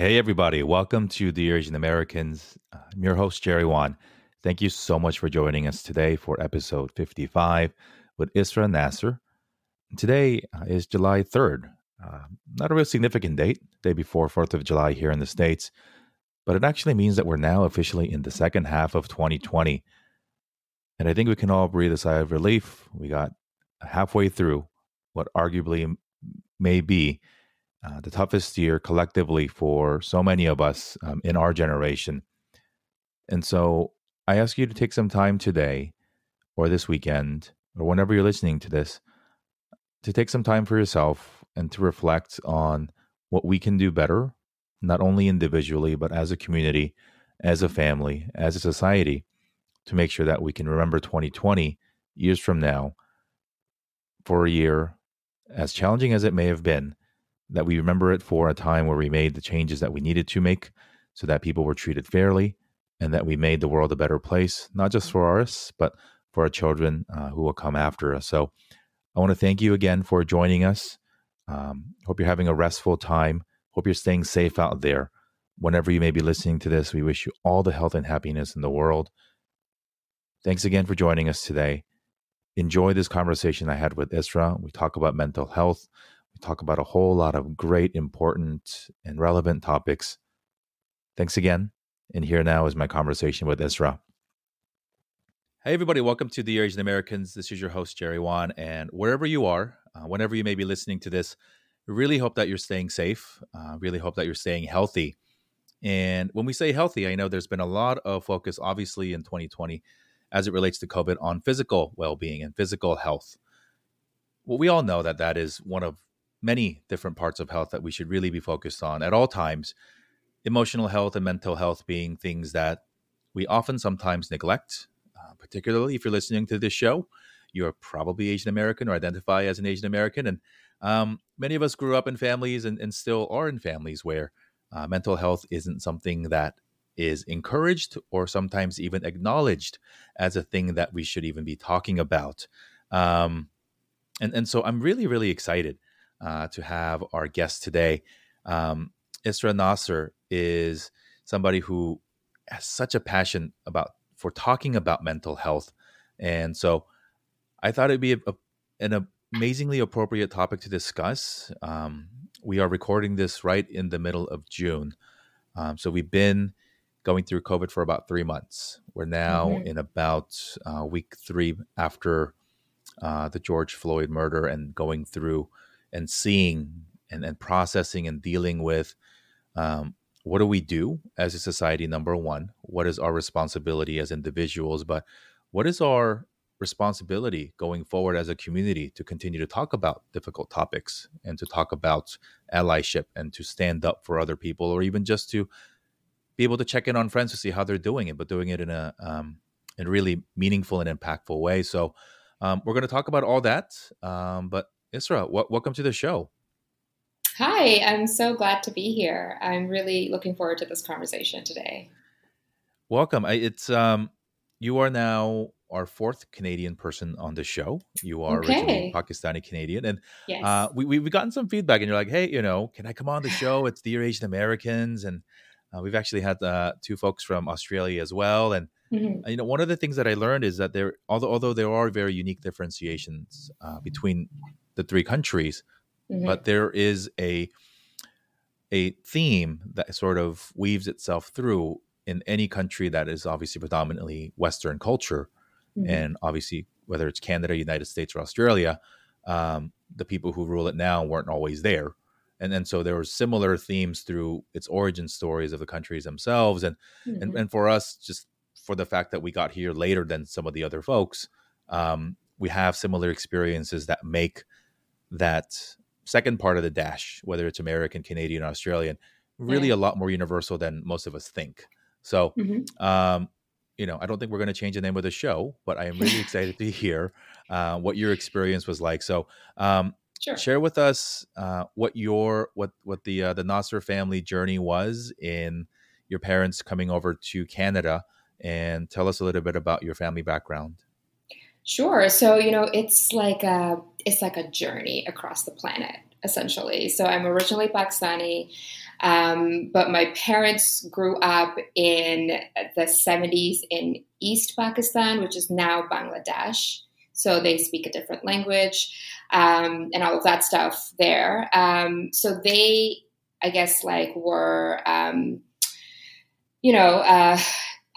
Hey, everybody. Welcome to Dear Asian Americans. I'm your host, Jerry Won. Thank you so much for joining us today for episode 55 with Isra Nasser. Today uh, is July 3rd. Uh, not a real significant date, day before 4th of July here in the States, but it actually means that we're now officially in the second half of 2020. And I think we can all breathe a sigh of relief. We got halfway through what arguably may be uh, the toughest year collectively for so many of us um, in our generation. And so I ask you to take some time today or this weekend or whenever you're listening to this to take some time for yourself and to reflect on what we can do better, not only individually, but as a community, as a family, as a society, to make sure that we can remember 2020 years from now for a year, as challenging as it may have been, that we remember it for a time where we made the changes that we needed to make so that people were treated fairly and that we made the world a better place, not just for us, but for our children uh, who will come after us. So I want to thank you again for joining us. Um, hope you're having a restful time. Hope you're staying safe out there. Whenever you may be listening to this, we wish you all the health and happiness in the world. Thanks again for joining us today. Enjoy this conversation I had with Isra. We talk about mental health talk about a whole lot of great, important, and relevant topics. Thanks again. And here now is my conversation with Isra. Hey, everybody, welcome to Dear Asian Americans. This is your host, Jerry Won. And wherever you are, uh, whenever you may be listening to this, really hope that you're staying safe. Uh, really hope that you're staying healthy. And when we say healthy, I know there's been a lot of focus, obviously, in 2020 as it relates to COVID on physical well being and physical health. Well, we all know that that is one of many different parts of health that we should really be focused on at all times. Emotional health and mental health being things that we often sometimes neglect, uh, particularly if you're listening to this show. You're probably Asian American or identify as an Asian American. And um, many of us grew up in families and, and still are in families where uh, mental health isn't something that is encouraged or sometimes even acknowledged as a thing that we should even be talking about. Um, and, and so I'm really, really excited uh, to have our guest today. Um, Isra Nasser is somebody who has such a passion about for talking about mental health, and so I thought it'd be a, a, an amazingly appropriate topic to discuss. Um, we are recording this right in the middle of June, um, so we've been going through COVID for about three months. We're now mm-hmm. in about uh, week three after uh, the George Floyd murder and going through and seeing and, and processing and dealing with um, what do we do as a society number one? What is our responsibility as individuals? But what is our responsibility going forward as a community to continue to talk about difficult topics and to talk about allyship and to stand up for other people or even just to be able to check in on friends to see how they're doing it but doing it in a um, in really meaningful and impactful way? So um, we're going to talk about all that um, but Isra, w- welcome to the show. Hi, I'm so glad to be here. I'm really looking forward to this conversation today. Welcome. It's um, you are now our fourth Canadian person on the show. You are okay. originally Pakistani Canadian, and yes. uh, we we've gotten some feedback, and you're like, "Hey, you know, can I come on the show? It's Dear Asian Americans," and uh, we've actually had uh, two folks from Australia as well, and Mm-hmm. You know, one of the things that I learned is that there, although although there are very unique differentiations uh, between the three countries, mm-hmm. but there is a a theme that sort of weaves itself through in any country that is obviously predominantly Western culture, mm-hmm. and obviously whether it's Canada, United States, or Australia, um, the people who rule it now weren't always there, and then so there were similar themes through its origin stories of the countries themselves, and mm-hmm. and and for us, just for the fact that we got here later than some of the other folks, um, we have similar experiences that make that second part of the dash, whether it's American, Canadian, Australian, really yeah. a lot more universal than most of us think. So, mm-hmm. um, you know, I don't think we're going to change the name of the show, but I am really excited to hear uh, what your experience was like. So, um, sure. share with us uh, what your what what the uh, the Nasser family journey was in your parents coming over to Canada and tell us a little bit about your family background. Sure. So you know, it's like a it's like a journey across the planet. essentially. So I'm originally Pakistani, um, but my parents grew up in the 70s in East Pakistan, which is now Bangladesh. So they speak a different language um, and all of that stuff there. Um, so they, I guess, like were, um, you know, uh,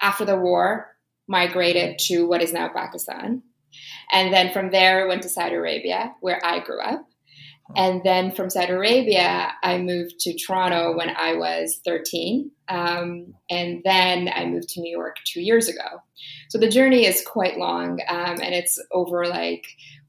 after the war, migrated to what is now Pakistan. And then from there, I went to Saudi Arabia, where I grew up. And then from Saudi Arabia, I moved to Toronto when I was 13. Um, and then I moved to New York two years ago. So the journey is quite long um, and it's over like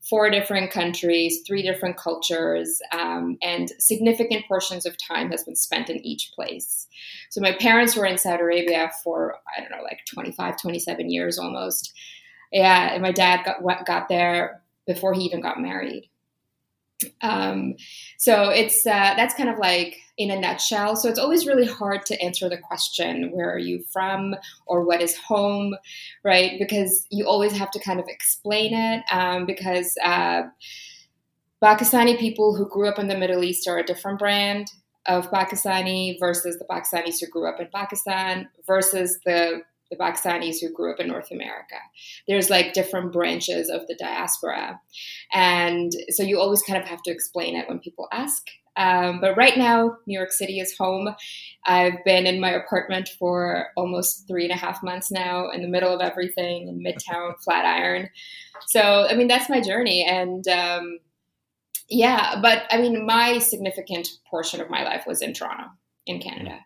four different countries, three different cultures, um, and significant portions of time has been spent in each place. So my parents were in Saudi Arabia for, I don't know, like 25, 27 years almost. Yeah, and my dad got, got there before he even got married. Um, so it's uh, that's kind of like in a nutshell. So it's always really hard to answer the question, where are you from or what is home, right? Because you always have to kind of explain it um, because uh, Pakistani people who grew up in the Middle East are a different brand of Pakistani versus the Pakistanis who grew up in Pakistan versus the the Pakistanis who grew up in North America. There's like different branches of the diaspora. And so you always kind of have to explain it when people ask. Um, but right now, New York City is home. I've been in my apartment for almost three and a half months now, in the middle of everything in Midtown, Flatiron. So, I mean, that's my journey. And um, yeah, but I mean, my significant portion of my life was in Toronto, in Canada.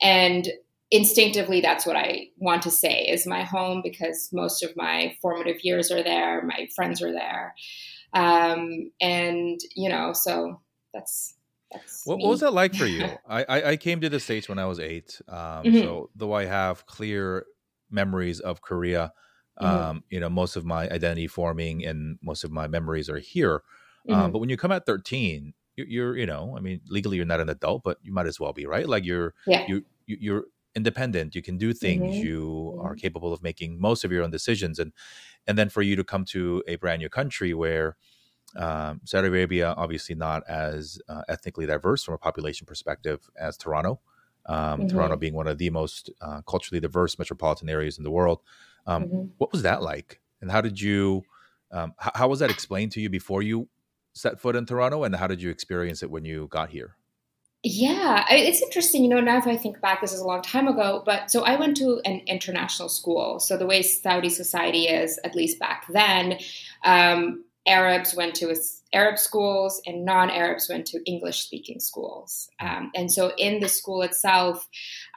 And instinctively that's what i want to say is my home because most of my formative years are there my friends are there um, and you know so that's what, what, was that like for you I, I came to the states when i was eight um, mm-hmm. so though i have clear memories of korea mm-hmm. um, you know most of my identity forming and most of my memories are here um, mm-hmm. but when you come at 13 you're, you know i mean legally you're not an adult but you might as well be right like you're yeah. you you're independent you can do things mm-hmm. you are mm-hmm. capable of making most of your own decisions and and then for you to come to a brand new country where um, Saudi Arabia obviously not as uh, ethnically diverse from a population perspective as Toronto. Um, mm-hmm. Toronto being one of the most uh, culturally diverse metropolitan areas in the world. Um, mm-hmm. What was that like, and how did you? Um, how, how was that explained to you before you set foot in Toronto, and how did you experience it when you got here? Yeah, it's interesting. You know, now if I think back, this is a long time ago, but so I went to an international school. So the way Saudi society is, at least back then, um, Arabs went to Arab schools and non Arabs went to English speaking schools. Um, and so in the school itself,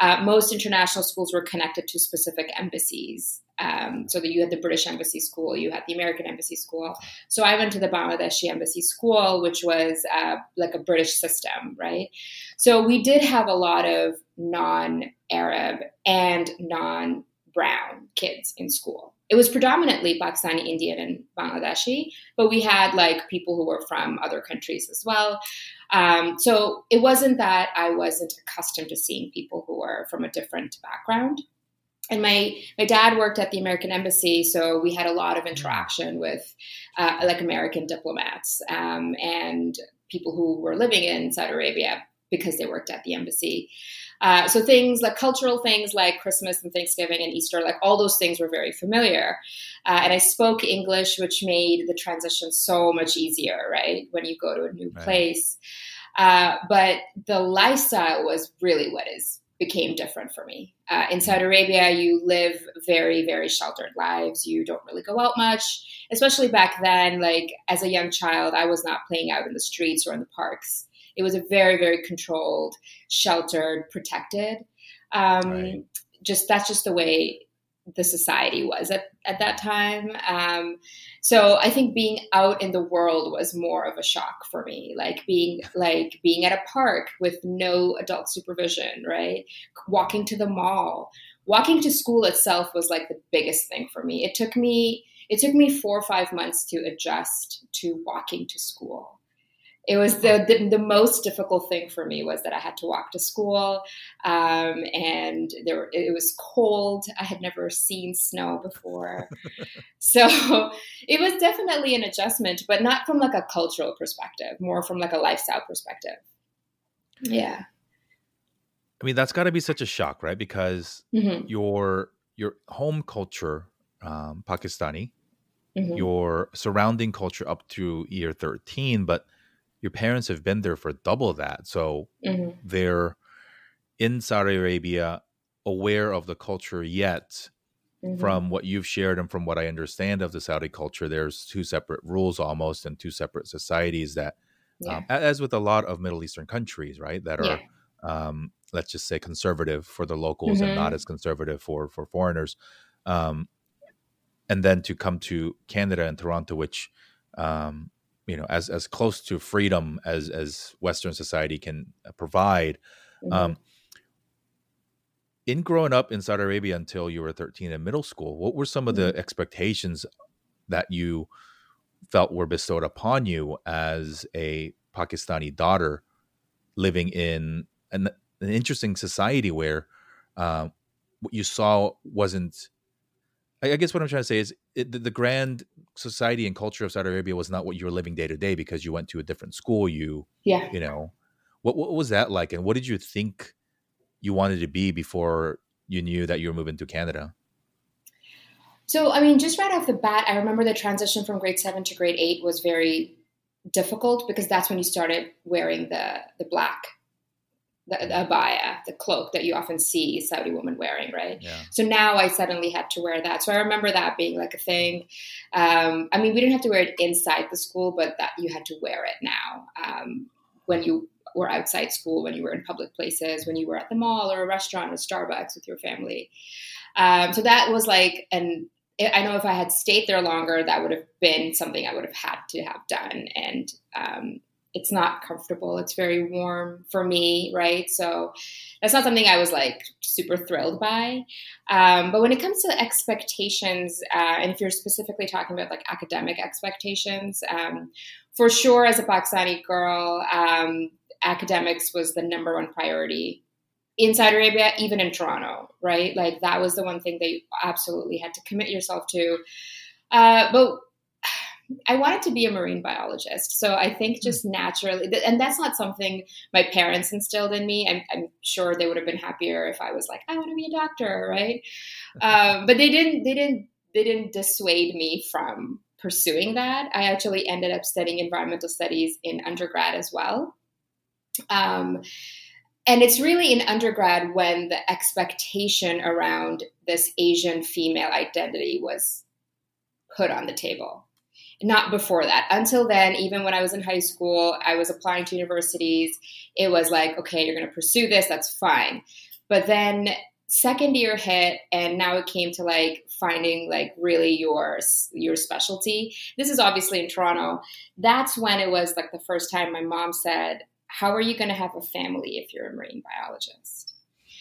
uh, most international schools were connected to specific embassies. Um, so that you had the British Embassy School, you had the American Embassy School. So I went to the Bangladeshi Embassy School, which was uh, like a British system, right? So we did have a lot of non Arab and non brown kids in school. It was predominantly Pakistani, Indian, and Bangladeshi, but we had like people who were from other countries as well. Um, so it wasn't that I wasn't accustomed to seeing people who were from a different background and my my dad worked at the American embassy, so we had a lot of interaction with uh, like American diplomats um, and people who were living in Saudi Arabia because they worked at the embassy. Uh, so things like cultural things like Christmas and Thanksgiving and Easter, like all those things were very familiar. Uh, and I spoke English, which made the transition so much easier, right? When you go to a new right. place. Uh, but the lifestyle was really what is became different for me. Uh, in Saudi Arabia, you live very, very sheltered lives. You don't really go out much, especially back then. Like as a young child, I was not playing out in the streets or in the parks. It was a very, very controlled, sheltered, protected. Um, right. Just that's just the way the society was at, at that time. Um, so I think being out in the world was more of a shock for me, like being like being at a park with no adult supervision, right? Walking to the mall, walking to school itself was like the biggest thing for me. It took me it took me four or five months to adjust to walking to school it was the, the, the most difficult thing for me was that I had to walk to school, um, and there it was cold. I had never seen snow before, so it was definitely an adjustment, but not from like a cultural perspective, more from like a lifestyle perspective. Yeah. I mean, that's got to be such a shock, right? Because Mm-hmm. your your home culture, um, Pakistani, Mm-hmm. your surrounding culture up to year thirteen, but your parents have been there for double that, so Mm-hmm. they're in Saudi Arabia, aware of the culture. Yet, Mm-hmm. from what you've shared and from what I understand of the Saudi culture, there's two separate rules almost and two separate societies that, yeah. um, as with a lot of Middle Eastern countries, right, that are yeah. um, let's just say conservative for the locals and Mhm. not as conservative for for foreigners um, and then to come to canada and toronto which um, you know as as close to freedom as as western society can uh, provide Mhm. um, in growing up in saudi arabia until you were 13 in middle school what were some of the expectations that you felt were bestowed upon you as a pakistani daughter living in an, an interesting society where uh, what you saw wasn't. I I guess what I'm trying to say is it, the, the grand society and culture of Saudi Arabia was not what you were living day to day because you went to a different school. You yeah. you know what what was that like, and what did you think you wanted to be before you knew that you were moving to Canada? So, I mean, just right off the bat, I remember the transition from grade seven to grade eight was very difficult because that's when you started wearing the the black, the, abaya, the cloak that you often see Saudi women wearing, right? Yeah, So now I suddenly had to wear that. So I remember that being like a thing. Um, I mean, we didn't have to wear it inside the school, but that you had to wear it now um, when you were outside school, when you were in public places, when you were at the mall or a restaurant or Starbucks with your family. Um, so that was like an I know if I had stayed there longer, that would have been something I would have had to have done. And um, it's not comfortable. It's very warm for me, right? So that's not something I was like super thrilled by. Um, but when it comes to expectations, uh, and if you're specifically talking about like academic expectations, um, for sure, as a Pakistani girl, um, academics was the number one priority in Saudi Arabia, even in Toronto, right? Like that was the one thing that you absolutely had to commit yourself to. Uh, but I wanted to be a marine biologist. So I think just naturally, and that's not something my parents instilled in me. I'm, I'm sure they would have been happier if I was like, I want to be a doctor, right? um, but they didn't, they didn't, they didn't dissuade me from pursuing that. I actually ended up studying environmental studies in undergrad as well. Um, and it's really in undergrad when the expectation around this Asian female identity was put on the table. Not before that. Until then, even when I was in high school, I was applying to universities. It was like, okay, you're going to pursue this, that's fine. But then second year hit and now it came to like finding like really your your specialty. This is obviously in Toronto. That's when it was like the first time my mom said, how are you going to have a family if you're a marine biologist?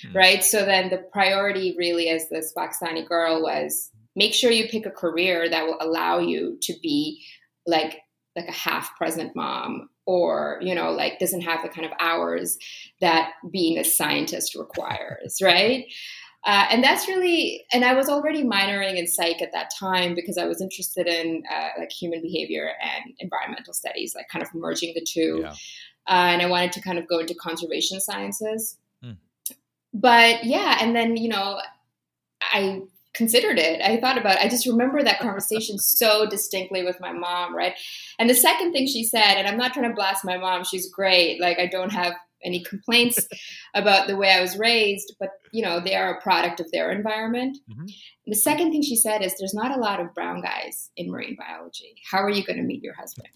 Hmm. Right. So then the priority really as this Pakistani girl was make sure you pick a career that will allow you to be like like a half present mom or you know like doesn't have the kind of hours that being a scientist requires right uh, and that's really and i was already minoring in psych at that time because i was interested in uh, like human behavior and environmental studies like kind of merging the two yeah. uh, and I wanted to kind of go into conservation sciences. Hmm. But yeah, and then you know, I considered it. I thought about. It. I just remember that conversation so distinctly with my mom, right? And the second thing she said, and I'm not trying to blast my mom. She's great. Like I don't have any complaints about the way I was raised, but you know, they are a product of their environment. Mm-hmm. The second thing she said is there's not a lot of brown guys in marine biology. How are you going to meet your husband?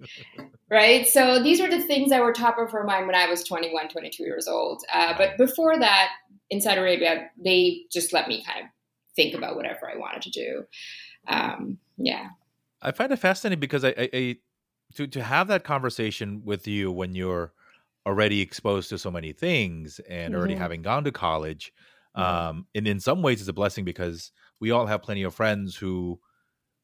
right? So these were the things that were top of her mind when I was 21, 22 years old. Uh, but before that, in Saudi Arabia, they just let me kind of think about whatever I wanted to do. Um, yeah. I find it fascinating because I, I, I to to have that conversation with you when you're already exposed to so many things and already mm-hmm. having gone to college um, and in some ways it's a blessing because we all have plenty of friends who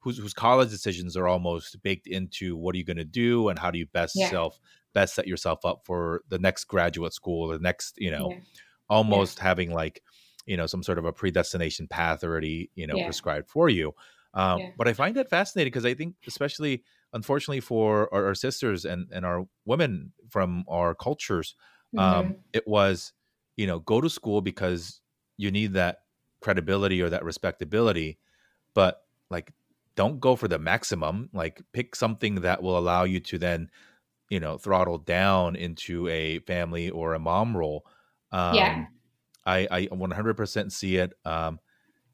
whose whose college decisions are almost baked into what are you going to do and how do you best Yeah. self best set yourself up for the next graduate school, the next you know Yeah. almost having like you know some sort of a predestination path already you know Yeah. prescribed for you um, Yeah. but i find that fascinating because i think especially unfortunately for our, our sisters and and our women from our cultures um, Mhm. it was you know go to school because you need that credibility or that respectability but like don't go for the maximum like pick something that will allow you to then you know throttle down into a family or a mom role um Yeah. I i 100% see it um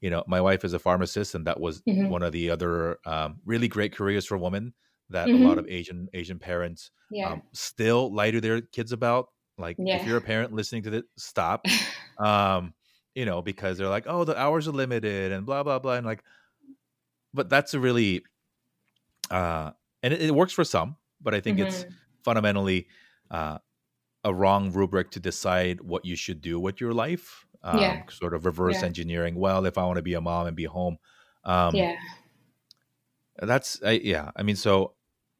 you know my wife is a pharmacist and that was Mhm. one of the other um, really great careers for women that a Mhm. lot of asian asian parents yeah. um, still lie to their kids about like Yeah. if you're a parent listening to this stop um you know because they're like oh the hours are limited and blah blah blah and like but that's a really uh and it, it works for some but i think it's Mhm. fundamentally uh a wrong rubric to decide what you should do with your life um Yeah. sort of reverse Yeah. engineering well if i want to be a mom and be home um yeah. that's I, yeah i mean so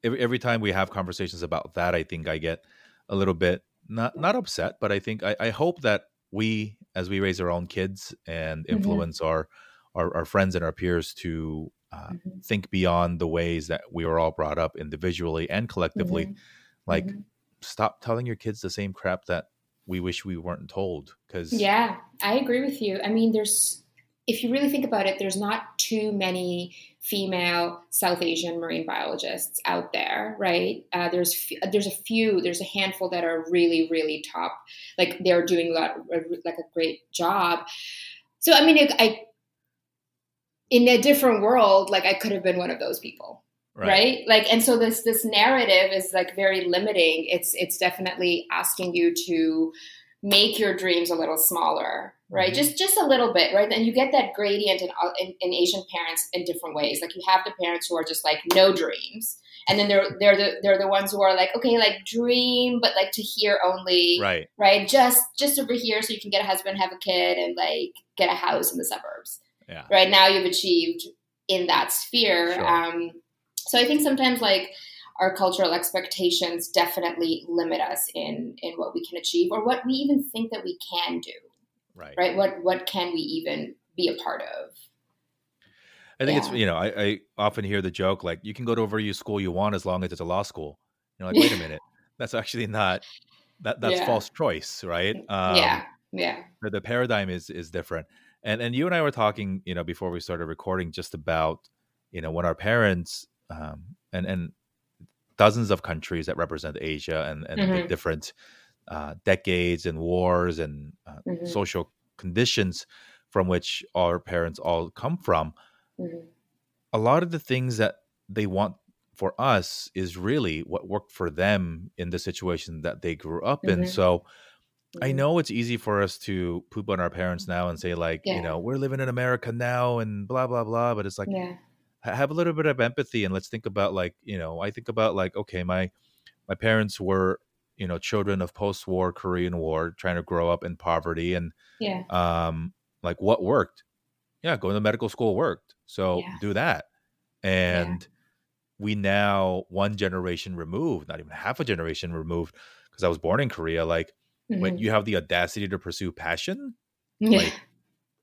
every, every time we have conversations about that i think i get a little bit not not upset but i think i, I hope that we as we raise our own kids and Mhm. influence our, our our friends and our peers to uh, Mhm. think beyond the ways that we were all brought up individually and collectively Mhm. like Mhm. Stop telling your kids the same crap that we wish we weren't told because Yeah, I agree with you. I mean, there's, if you really think about it, there's not too many female South Asian marine biologists out there, right? Uh, there's there's a few, there's a handful that are really really top, like they're doing a lot, like a great job. So I mean, I in a different world, like I could have been one of those people, right. like and so this this narrative is like very limiting. It's it's definitely asking you to make your dreams a little smaller right? Mhm. just just a little bit right? And you get that gradient in, uh, in in asian parents in different ways. Like you have the parents who are just like no dreams and then they're they're the they're the ones who are like okay like dream but like to hear only right. right? Just just over here so you can get a husband have a kid and like get a house in the suburbs. Yeah. Right? Now you've achieved in that sphere Sure. um, so i think sometimes like our cultural expectations definitely limit us in in what we can achieve or what we even think that we can do right right what what can we even be a part of I think Yeah. it's you know I, I often hear the joke like you can go to whatever school you want as long as it's a law school. You're like, wait a minute, that's actually not that that's Yeah. false choice, right? Um, yeah yeah the, the paradigm is is different. And and you and I were talking, you know, before we started recording, just about you know when our parents um, and and dozens of countries that represent Asia and and the Mhm. different uh, decades and wars and uh, Mhm. social conditions from which our parents all come from Mhm. a lot of the things that they want for us is really what worked for them in the situation that they grew up in. Mhm. So I Mhm. know it's easy for us to poop on our parents now and say like, you know, we're living in America now and blah blah blah, but it's like yeah have a little bit of empathy and let's think about like, you know, I think about like okay, my my parents were, you know, children of post-war Korean War trying to grow up in poverty and yeah. um like what worked? Yeah going to medical school worked so Yeah. do that. And we now one generation removed not even half a generation removed because i was born in korea like when Mhm. you have the audacity to pursue passion yeah. like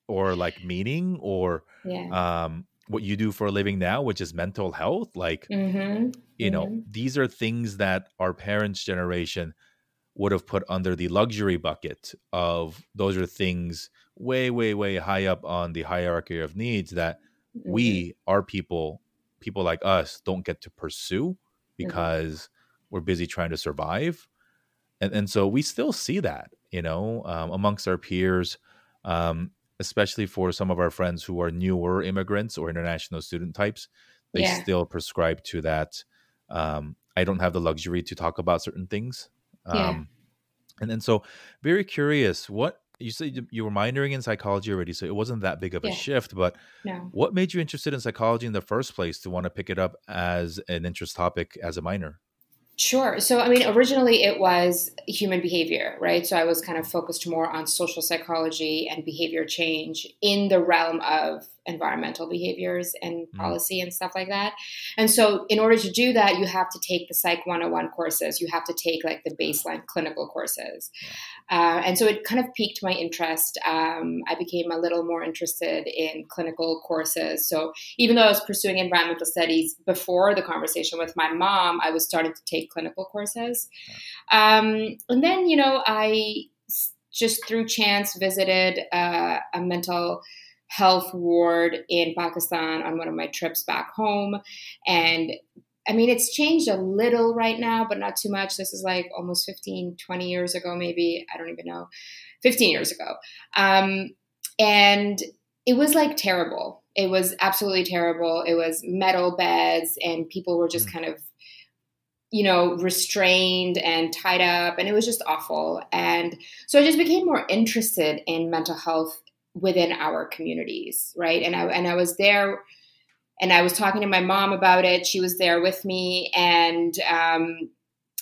or like meaning or yeah. um what you do for a living now which is mental health like hmm you know Mhm. these are things that our parents generation would have put under the luxury bucket of those are things way way way high up on the hierarchy of needs that Mm-hmm. we our people people like us don't get to pursue because we're busy trying to survive and and so we still see that you know um, amongst our peers um, especially for some of our friends who are newer immigrants or international student types they Yeah. still prescribe to that um, i don't have the luxury to talk about certain things um, Yeah. and then so very curious what you said you- were minoring in psychology already so it wasn't that big of a shift but no what made you interested in psychology in the first place to want to pick it up as an interest topic as a minor Sure. So, I mean, originally it was human behavior, right? So, I was kind of focused more on social psychology and behavior change in the realm of environmental behaviors and mm. policy and stuff like that. And so, in order to do that, you have to take the Psych 101 courses. You have to take like the baseline clinical courses. Uh, and so, it kind of piqued my interest. Um, I became a little more interested in clinical courses. So, even though I was pursuing environmental studies before the conversation with my mom, I was starting to take clinical courses. Um, and then, you know, I just through chance visited uh, a mental health ward in Pakistan on one of my trips back home. And I mean, it's changed a little right now, but not too much. This is like almost 15, 20 years ago, maybe. I don't even know. 15 years ago. Um, and it was like terrible. It was absolutely terrible. It was metal beds, and people were just mm. kind of you know, restrained and tied up, and it was just awful. And so I just became more interested in mental health within our communities, right? And I and I was there, and I was talking to my mom about it. She was there with me, and um,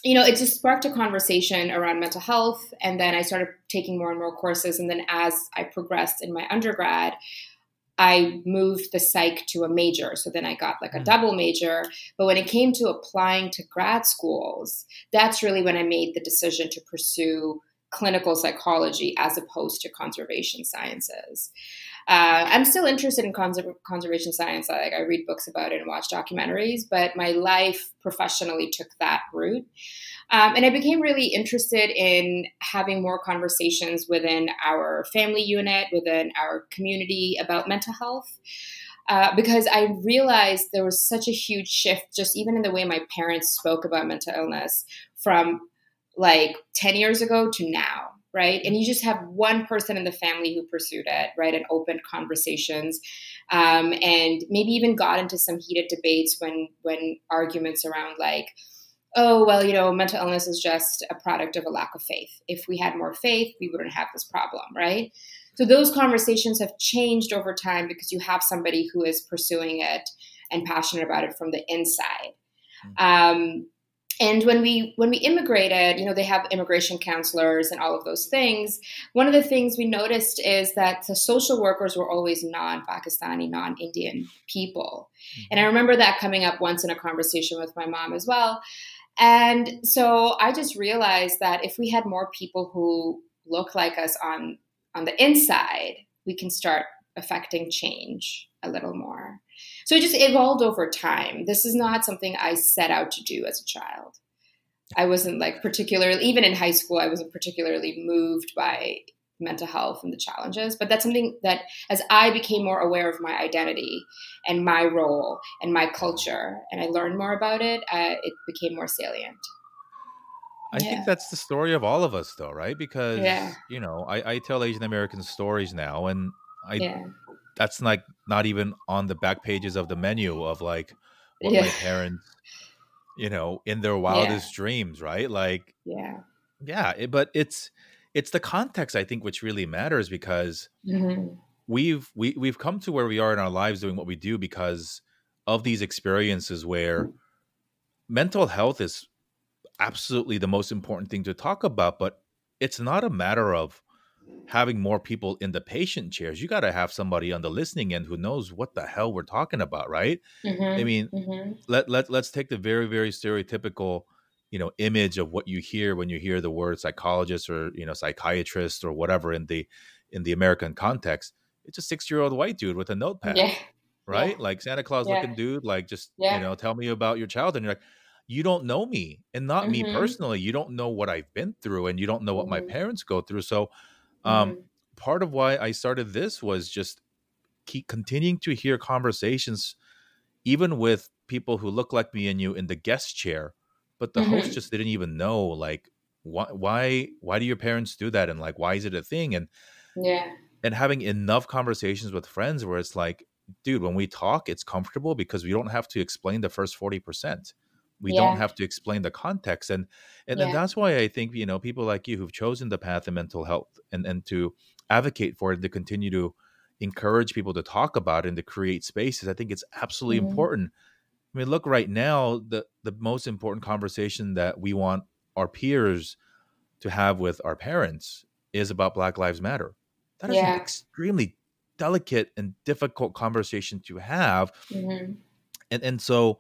you know, it just sparked a conversation around mental health. And then I started taking more and more courses. And then as I progressed in my undergrad, I moved the psych to a major. So then I got like a mm. double major. But when it came to applying to grad schools, that's really when I made the decision to pursue clinical psychology as opposed to conservation sciences. Uh, I'm still interested in conser- conservation science. Like I read books about it and watch documentaries, but my life professionally took that route. Um, and I became really interested in having more conversations within our family unit, within our community about mental health. Uh, because I realized there was such a huge shift, just even in the way my parents spoke about mental illness from like 10 years ago to now, right? And you just have one person in the family who pursued it, right? And opened conversations, um, and maybe even got into some heated debates when when arguments around like, oh, well, you know, mental illness is just a product of a lack of faith. If we had more faith, we wouldn't have this problem, right? So those conversations have changed over time because you have somebody who is pursuing it and passionate about it from the inside. Mm-hmm. Um, and when we when we immigrated you know they have immigration counselors and all of those things one of the things we noticed is that the social workers were always non-pakistani non-indian people mm-hmm. and i remember that coming up once in a conversation with my mom as well and so I just realized that if we had more people who look like us on on the inside, we can start affecting change a little more. So it just evolved over time. This is not something I set out to do as a child. I wasn't like particularly even in high school I wasn't particularly moved by mental health and the challenges. But that's something that, as I became more aware of my identity and my role and my culture, and I learned more about it, uh, it became more salient. I yeah. think that's the story of all of us, though, right? Because yeah. you know, I, I tell Asian American stories now, and I yeah. That's like not even on the back pages of the menu of like what my parents, you know, in their wildest dreams, right? Like, yeah, yeah, it, but it's it's the context I think which really matters because mm-hmm. we've we, we've come to where we are in our lives doing what we do because of these experiences where mental health is absolutely the most important thing to talk about but it's not a matter of having more people in the patient chairs you got to have somebody on the listening end who knows what the hell we're talking about right mm-hmm. i mean mm-hmm. let, let let's take the very very stereotypical you know image of what you hear when you hear the word psychologist or you know psychiatrist or whatever in the in the American context. It's a six year old white dude with a notepad, yeah. right? Yeah. Like Santa Claus yeah. looking dude. Like just you know, tell me about your childhood. And you're like, you don't know me, and not mm-hmm. me personally. You don't know what I've been through, and you don't know what mm-hmm. my parents go through. So, um, mm-hmm. part of why I started this was just keep continuing to hear conversations, even with people who look like me and you in the guest chair but the mm-hmm. host just didn't even know like why why why do your parents do that and like why is it a thing and yeah and having enough conversations with friends where it's like dude when we talk it's comfortable because we don't have to explain the first 40% we yeah. don't have to explain the context and and, yeah. and that's why i think you know people like you who've chosen the path of mental health and and to advocate for it and to continue to encourage people to talk about it and to create spaces i think it's absolutely mm-hmm. important I mean, look right now, the the most important conversation that we want our peers to have with our parents is about Black Lives Matter. That is yeah. an extremely delicate and difficult conversation to have mm-hmm. and and so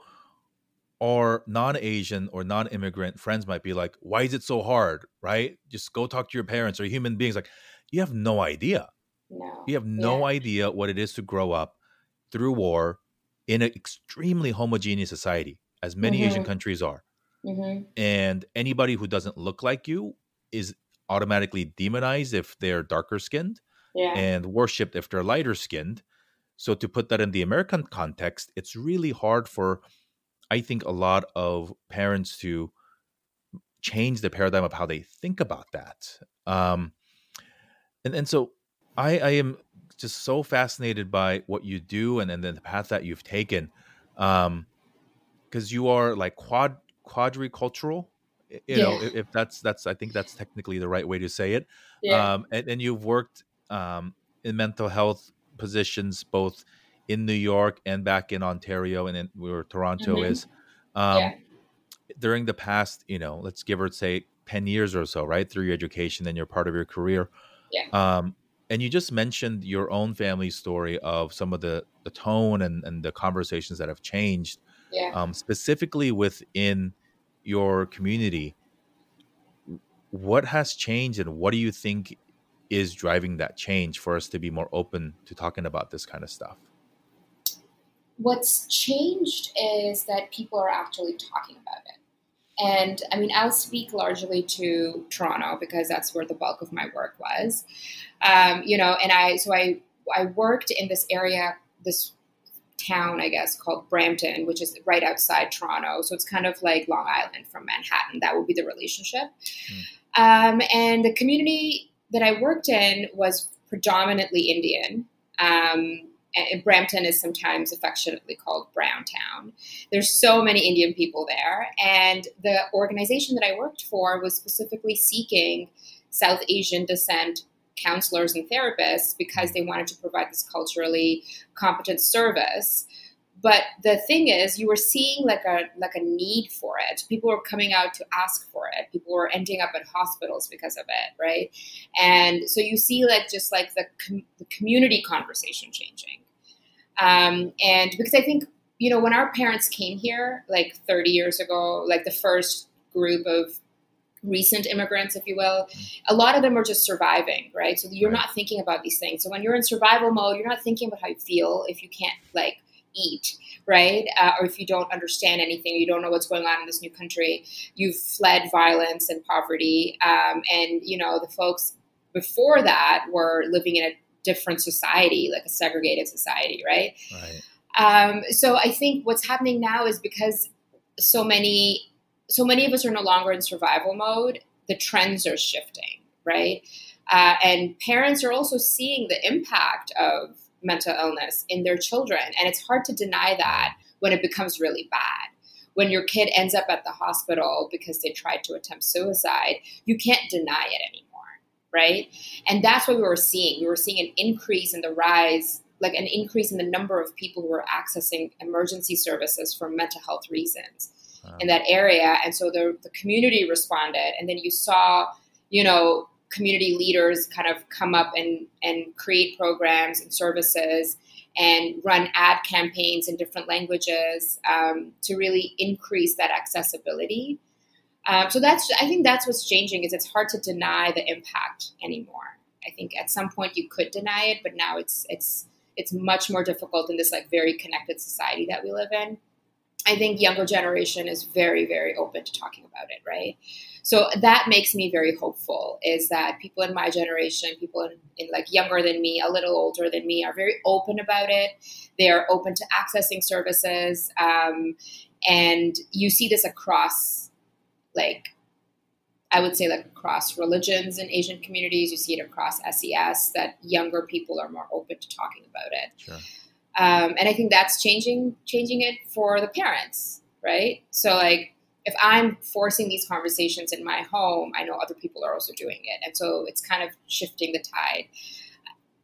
our non-asian or non-immigrant friends might be like why is it so hard right just go talk to your parents or human beings like you have no idea no. you have no yeah. idea what it is to grow up through war in an extremely homogeneous society as many mm-hmm. asian countries are mm-hmm. and anybody who doesn't look like you is automatically demonized if they're darker skinned yeah. and worshipped if they're lighter skinned. So to put that in the American context, it's really hard for I think a lot of parents to change the paradigm of how they think about that. Um, and and so I, I am just so fascinated by what you do and, and then the path that you've taken. Um, because you are like quad quadricultural you yeah. know if, if, that's that's i think that's technically the right way to say it yeah. um and, and you've worked um in mental health positions both in new york and back in ontario and in where toronto mm-hmm. is um yeah. during the past you know let's give or say 10 years or so right through your education and you're part of your career yeah um and you just mentioned your own family story of some of the the tone and and the conversations that have changed yeah. um specifically within your community, what has changed and what do you think is driving that change for us to be more open to talking about this kind of stuff? What's changed is that people are actually talking about it. And I mean, I'll speak largely to Toronto because that's where the bulk of my work was. Um, you know, and I, so I, I worked in this area, this town, I guess, called Brampton, which is right outside Toronto. So it's kind of like Long Island from Manhattan. That would be the relationship. Mm. Um, and the community that I worked in was predominantly Indian. Um, and Brampton is sometimes affectionately called Brown Town. There's so many Indian people there, and the organization that I worked for was specifically seeking South Asian descent counselors and therapists because they wanted to provide this culturally competent service. But the thing is you were seeing like a like a need for it. People were coming out to ask for it. People were ending up in hospitals because of it right? And so you see like just like the, com- the community conversation changing um, and because i think you know when our parents came here like 30 years ago like the first group of recent immigrants, if you will, a lot of them are just surviving, right? So you're not thinking about these things. So when you're in survival mode, you're not thinking about how you feel if you can't like eat, right? Uh, or if you don't understand anything, you don't know what's going on in this new country. You've fled violence and poverty, um, and you know the folks before that were living in a different society, like a segregated society, right? Right. Um, so I think what's happening now is because so many so many of us are no longer in survival mode. The trends are shifting, right? Uh, and parents are also seeing the impact of mental illness in their children. And it's hard to deny that when it becomes really bad. When your kid ends up at the hospital because they tried to attempt suicide, you can't deny it anymore, right? And that's what we were seeing. We were seeing an increase in the rise, like an increase in the number of people who were accessing emergency services for mental health reasons in that area. And so the, the community responded. And then you saw, you know, community leaders kind of come up and, and create programs and services and run ad campaigns in different languages um, to really increase that accessibility. Um, so that's I think that's what's changing is it's hard to deny the impact anymore. I think at some point you could deny it, but now it's it's it's much more difficult in this like very connected society that we live in. I think younger generation is very, very open to talking about it, right? So that makes me very hopeful is that people in my generation, people in, in, like younger than me, a little older than me, are very open about it. They are open to accessing services. Um, and you see this across, like, I would say, like across religions in Asian communities. You see it across SES that younger people are more open to talking about it. Sure. Um, and I think that's changing changing it for the parents, right? So like if I'm forcing these conversations in my home, I know other people are also doing it, and so it's kind of shifting the tide.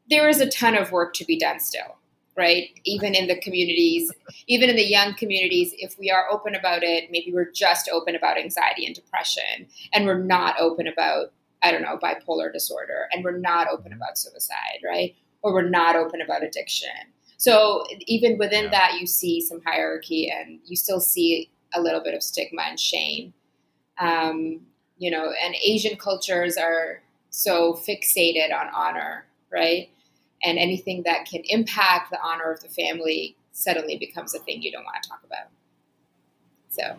There is a ton of work to be done still, right? Even in the communities, even in the young communities, if we are open about it, maybe we're just open about anxiety and depression, and we're not open about I don't know bipolar disorder, and we're not open about suicide, right? or we're not open about addiction. So even within yeah. that, you see some hierarchy, and you still see a little bit of stigma and shame. Um, you know, and Asian cultures are so fixated on honor, right? And anything that can impact the honor of the family suddenly becomes a thing you don't want to talk about. So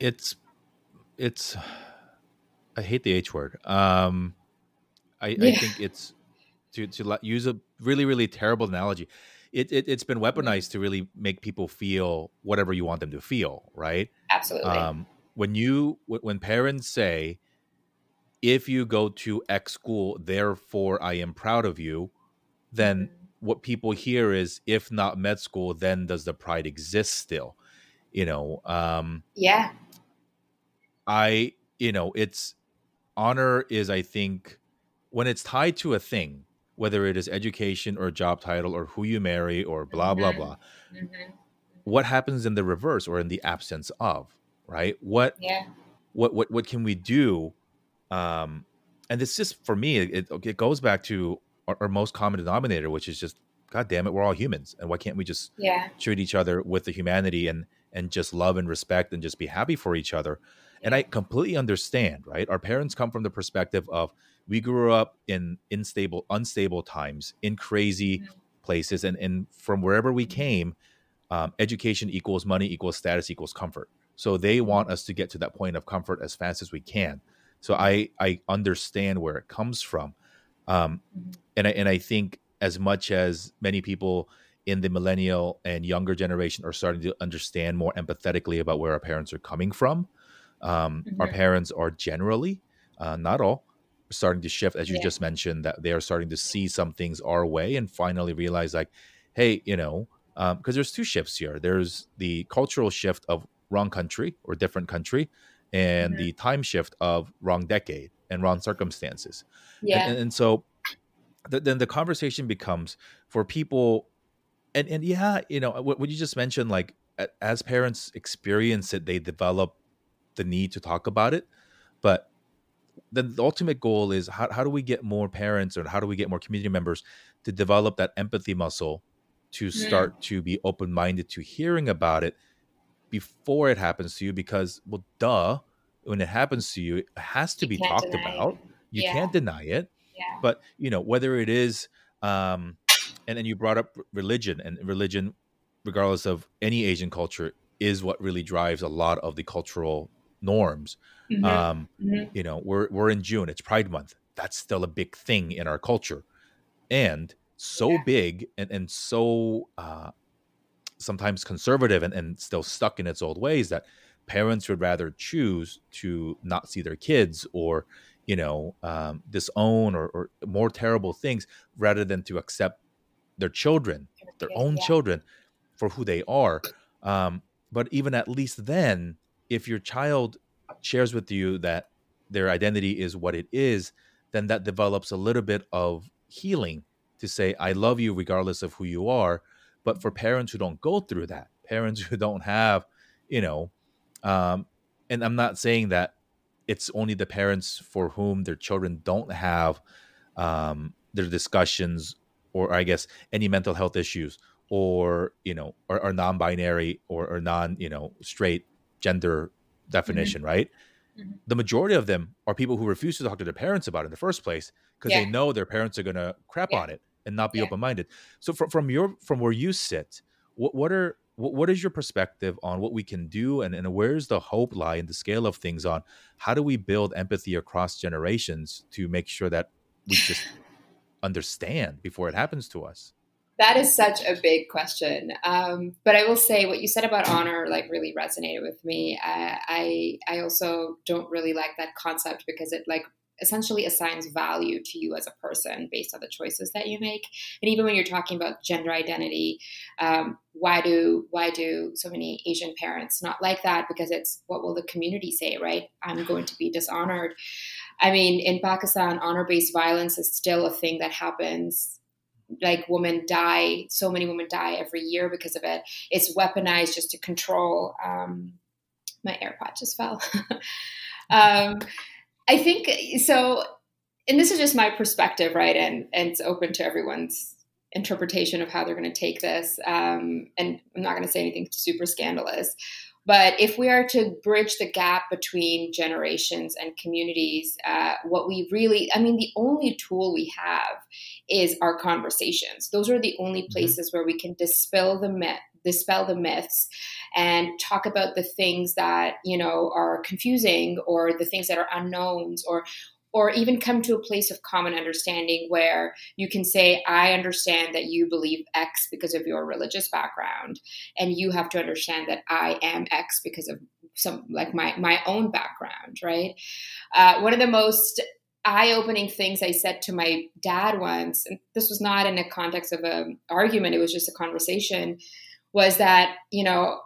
it's it's I hate the H word. Um, I, yeah. I think it's to to use a really really terrible analogy. It, it has been weaponized to really make people feel whatever you want them to feel, right? Absolutely. Um, when you when parents say, "If you go to X school, therefore I am proud of you," then mm-hmm. what people hear is, "If not med school, then does the pride exist still?" You know. Um, yeah. I you know it's honor is I think when it's tied to a thing, whether it is education or job title or who you marry or blah blah mm-hmm. blah. Mm-hmm. What happens in the reverse or in the absence of, right? What yeah. what what what can we do? Um and it's just for me it, it goes back to our, our most common denominator which is just god damn it we're all humans and why can't we just yeah. treat each other with the humanity and and just love and respect and just be happy for each other and I completely understand, right? Our parents come from the perspective of we grew up in unstable, unstable times, in crazy mm-hmm. places, and and from wherever we mm-hmm. came, um, education equals money equals status equals comfort. So they want us to get to that point of comfort as fast as we can. So I I understand where it comes from, um, mm-hmm. and I and I think as much as many people in the millennial and younger generation are starting to understand more empathetically about where our parents are coming from um, mm-hmm. Our parents are generally, uh, not all, starting to shift, as you yeah. just mentioned, that they are starting to see some things our way and finally realize, like, hey, you know, because um, there's two shifts here. There's the cultural shift of wrong country or different country, and mm-hmm. the time shift of wrong decade and wrong circumstances. Yeah. And, and so th- then the conversation becomes for people, and, and yeah, you know, what, what you just mentioned, like, as parents experience it, they develop the need to talk about it. But then the ultimate goal is how, how do we get more parents or how do we get more community members to develop that empathy muscle to start yeah. to be open minded to hearing about it before it happens to you? Because, well, duh, when it happens to you, it has to you be talked about. It. You yeah. can't deny it. Yeah. But, you know, whether it is, um, and then you brought up religion and religion, regardless of any Asian culture, is what really drives a lot of the cultural norms. Mm-hmm. Um, mm-hmm. You know, we're we're in June. It's Pride Month. That's still a big thing in our culture, and so yeah. big and and so uh, sometimes conservative and, and still stuck in its old ways that parents would rather choose to not see their kids or you know um, disown or, or, more terrible things rather than to accept their children their own yeah. children for who they are um, but even at least then if your child shares with you that their identity is what it is, then that develops a little bit of healing to say, I love you regardless of who you are. But for parents who don't go through that, parents who don't have, you know, um, and I'm not saying that it's only the parents for whom their children don't have um, their discussions or I guess any mental health issues or, you know, are, are non-binary or, or non, you know, straight gender definition, mm-hmm. right? Mm-hmm. The majority of them are people who refuse to talk to their parents about it in the first place because yeah. they know their parents are going to crap yeah. on it and not be yeah. open minded. So from from your from where you sit, what what are what, what is your perspective on what we can do and, and where's the hope lie in the scale of things on how do we build empathy across generations to make sure that we just understand before it happens to us? That is such a big question. Um, but I will say what you said about honor like really resonated with me. I, I I also don't really like that concept because it like essentially assigns value to you as a person based on the choices that you make. And even when you're talking about gender identity, um, why do why do so many Asian parents not like that? Because it's what will the community say, right? I'm going to be dishonored. I mean, in Pakistan, honor based violence is still a thing that happens like women die so many women die every year because of it it's weaponized just to control um, my airpod just fell um, i think so and this is just my perspective, right? And and it's open to everyone's interpretation of how they're going to take this. Um, and I'm not going to say anything super scandalous, but if we are to bridge the gap between generations and communities, uh, what we really, I mean, the only tool we have is our conversations. Those are the only mm-hmm. places where we can dispel the myth, dispel the myths and talk about the things that you know are confusing or the things that are unknowns or or even come to a place of common understanding where you can say, I understand that you believe X because of your religious background, and you have to understand that I am X because of some like my my own background, right? Uh, one of the most eye-opening things I said to my dad once, and this was not in a context of an argument; it was just a conversation, was that you know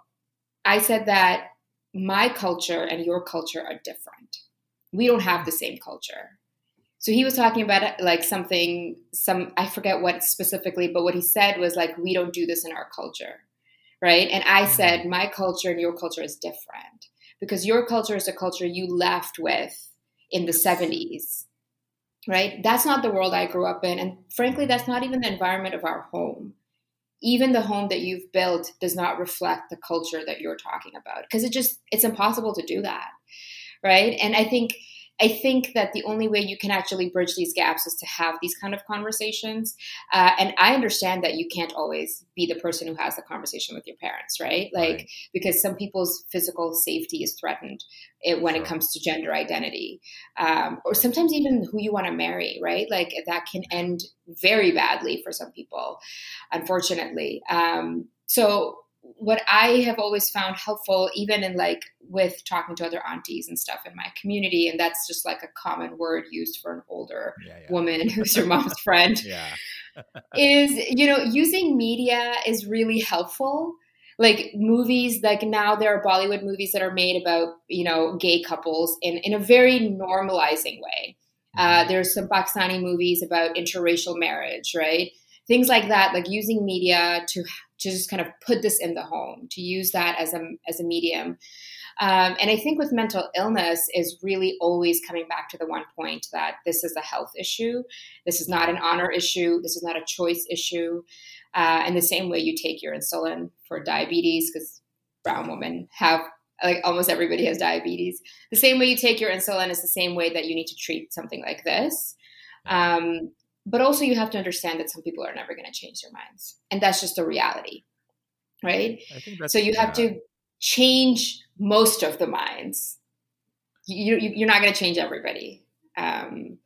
I said that my culture and your culture are different we don't have the same culture. So he was talking about like something, some I forget what specifically, but what he said was like, we don't do this in our culture, right? And I mm-hmm. said, my culture and your culture is different because your culture is a culture you left with in the 70s, right? That's not the world I grew up in. And frankly, that's not even the environment of our home. Even the home that you've built does not reflect the culture that you're talking about because it just, it's impossible to do that right? And I think I think that the only way you can actually bridge these gaps is to have these kind of conversations. Uh, and I understand that you can't always be the person who has the conversation with your parents, right? Like, right. because some people's physical safety is threatened it, when sure. it comes to gender identity, um, or sometimes even who you want to marry, right? Like, that can end very badly for some people, unfortunately. Um, so, what I have always found helpful, even in like with talking to other aunties and stuff in my community, and that's just like a common word used for an older yeah, yeah. woman who's your mom's friend, is you know using media is really helpful. Like movies, like now there are Bollywood movies that are made about you know gay couples in in a very normalizing way. Uh, mm-hmm. there's some Pakistani movies about interracial marriage, right? Things like that, like using media to to just kind of put this in the home, to use that as a as a medium. Um, and I think with mental illness is really always coming back to the one point that this is a health issue. This is not an honor issue. This is not a choice issue. Uh, and the same way you take your insulin for diabetes, because brown women have like almost everybody has diabetes. The same way you take your insulin is the same way that you need to treat something like this. Um, but also you have to understand that some people are never going to change their minds and that's just a reality right? So you have to change most of the minds. You, you, are not going to change everybody. Um,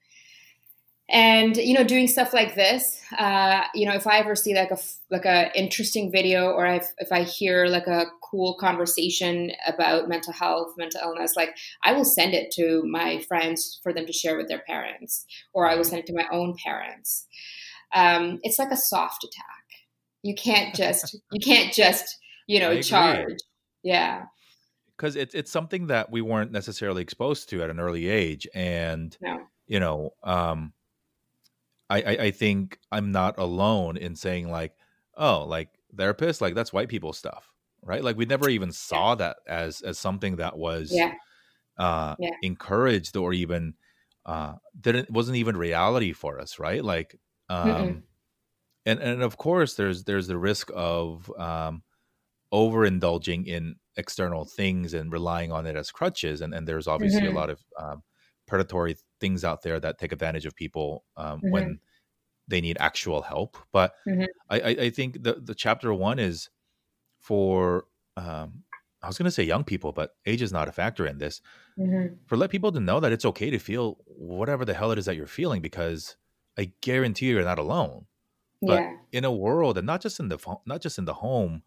and you know doing stuff like this uh, you know if i ever see like a like a interesting video or if, if i hear like a cool conversation about mental health mental illness like i will send it to my friends for them to share with their parents or i will send it to my own parents. Um, it's like a soft attack. You can't just you can't just you know charge. Yeah. Because it's it's something that we weren't necessarily exposed to at an early age and no. you know um I, I, I think I'm not alone in saying like, oh, like therapists, like that's white people stuff, right? Like we never even saw yeah. that as as something that was yeah. Uh, yeah. encouraged or even uh, didn't wasn't even reality for us, right? Like, um, Mm-mm. and and of course there's there's the risk of um, overindulging in external things and relying on it as crutches, and and there's obviously mm-hmm. a lot of um, predatory things out there that take advantage of people um, mm-hmm. when they need actual help. But mm-hmm. I, I, think the the chapter one is for um, I was going to say young people, but age is not a factor in this. Mm-hmm. For let people to know that it's okay to feel whatever the hell it is that you're feeling, because I guarantee you're not alone. But yeah. in a world, and not just in the not just in the home,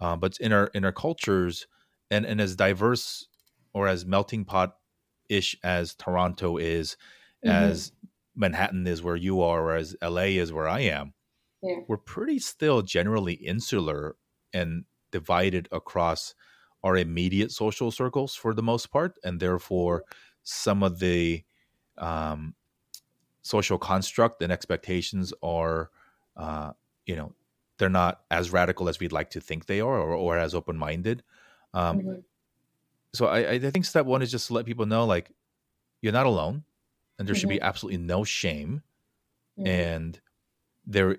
uh, but in our in our cultures, and and as diverse or as melting pot ish as Toronto is, mm-hmm. as Manhattan is where you are, or as LA is where I am, yeah. we're pretty still generally insular and divided across our immediate social circles for the most part, and therefore some of the um, social construct and expectations are, uh, you know, they're not as radical as we'd like to think they are, or, or as open minded. Um, mm-hmm so I, I think step one is just to let people know like you're not alone and there should be Mm-hmm. absolutely no shame Mhm. and there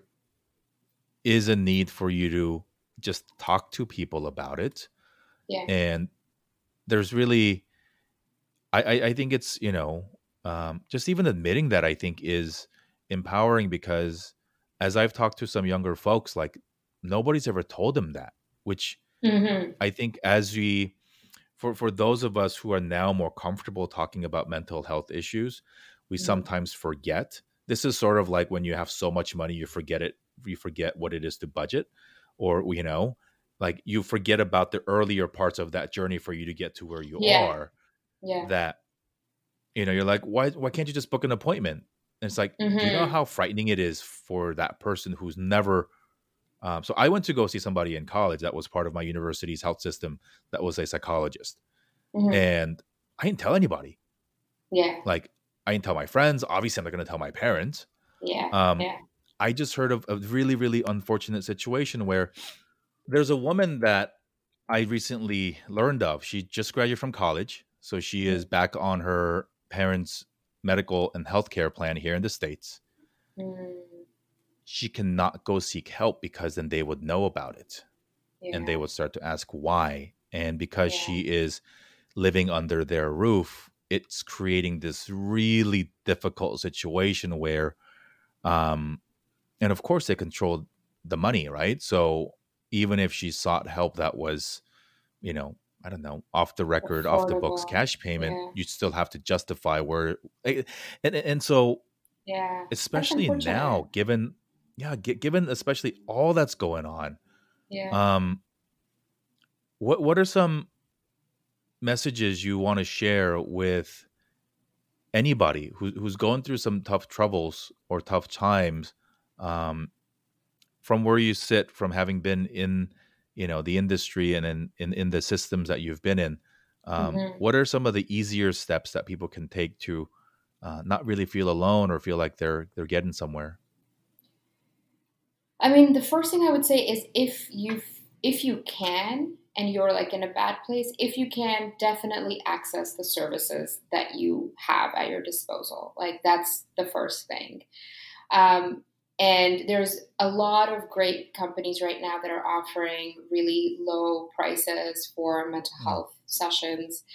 is a need for you to just talk to people about it Yeah. and there's really i i, I think it's you know um, just even admitting that i think is empowering because as i've talked to some younger folks like nobody's ever told them that which Mhm. i think as we for for those of us who are now more comfortable talking about mental health issues we Mhm. sometimes forget this is sort of like when you have so much money you forget it you forget what it is to budget or you know like you forget about the earlier parts of that journey for you to get to where you Yeah. are Yeah. that you know you're like why why can't you just book an appointment and it's like do you know Mhm. how frightening it is for that person who's never um, so i went to go see somebody in college that was part of my university's health system that was a psychologist Mhm. and i didn't tell anybody Yeah. like i didn't tell my friends obviously i'm not going to tell my parents Yeah. um, Yeah. I just heard of a really, really unfortunate situation where there's a woman that I recently learned of. She just graduated from college. So she is back on her parents' medical and healthcare plan here in the States. Mm. She cannot go seek help because then they would know about it Yeah. and they would start to ask why. And because Yeah. she is living under their roof, it's creating this really difficult situation where, um, and of course, they control the money, right? So even if she sought help that was, you know, I don't know, off the record, off the books cash payment, Yeah. you'd still have to justify where, eh, and and so Yeah. Especially now, given, yeah, gi- given especially all that's going on, Yeah. um, what what are some messages you want to share with anybody who, who's going through some tough troubles or tough times um, from where you sit from having been in you know the industry and in in, in the systems that you've been in um, Mhm. what are some of the easier steps that people can take to uh, not really feel alone or feel like they're they're getting somewhere I mean, the first thing I would say is if you if you can and you're like in a bad place, if you can, definitely access the services that you have at your disposal. Like that's the first thing. Um, and there's a lot of great companies right now that are offering really low prices for mental Mm. health sessions.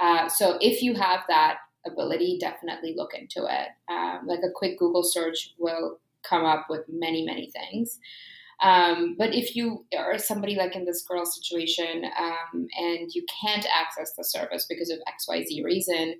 Uh, so if you have that ability, definitely look into it. Um, like a quick Google search will come up with many, many things. Um, but if you are somebody like in this girl situation um, and you can't access the service because of XYZ reason,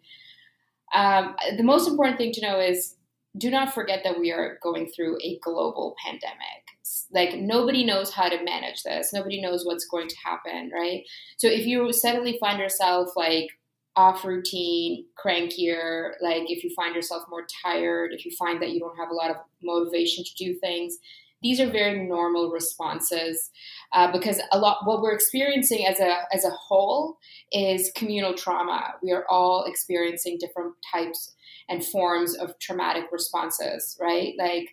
um, the most important thing to know is do not forget that we are going through a global pandemic. Like nobody knows how to manage this. Nobody knows what's going to happen, right? So if you suddenly find yourself like off routine, crankier, like if you find yourself more tired, if you find that you don't have a lot of motivation to do things, these are very normal responses uh, because a lot what we're experiencing as a as a whole is communal trauma. We are all experiencing different types and forms of traumatic responses, right? Like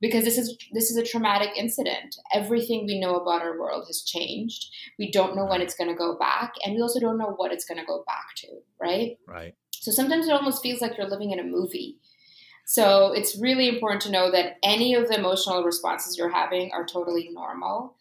because this is this is a traumatic incident. Everything we know about our world has changed. We don't know when it's going to go back, and we also don't know what it's going to go back to, right? right So sometimes it almost feels like you're living in a movie. So it's really important to know that any of the emotional responses you're having are totally normal.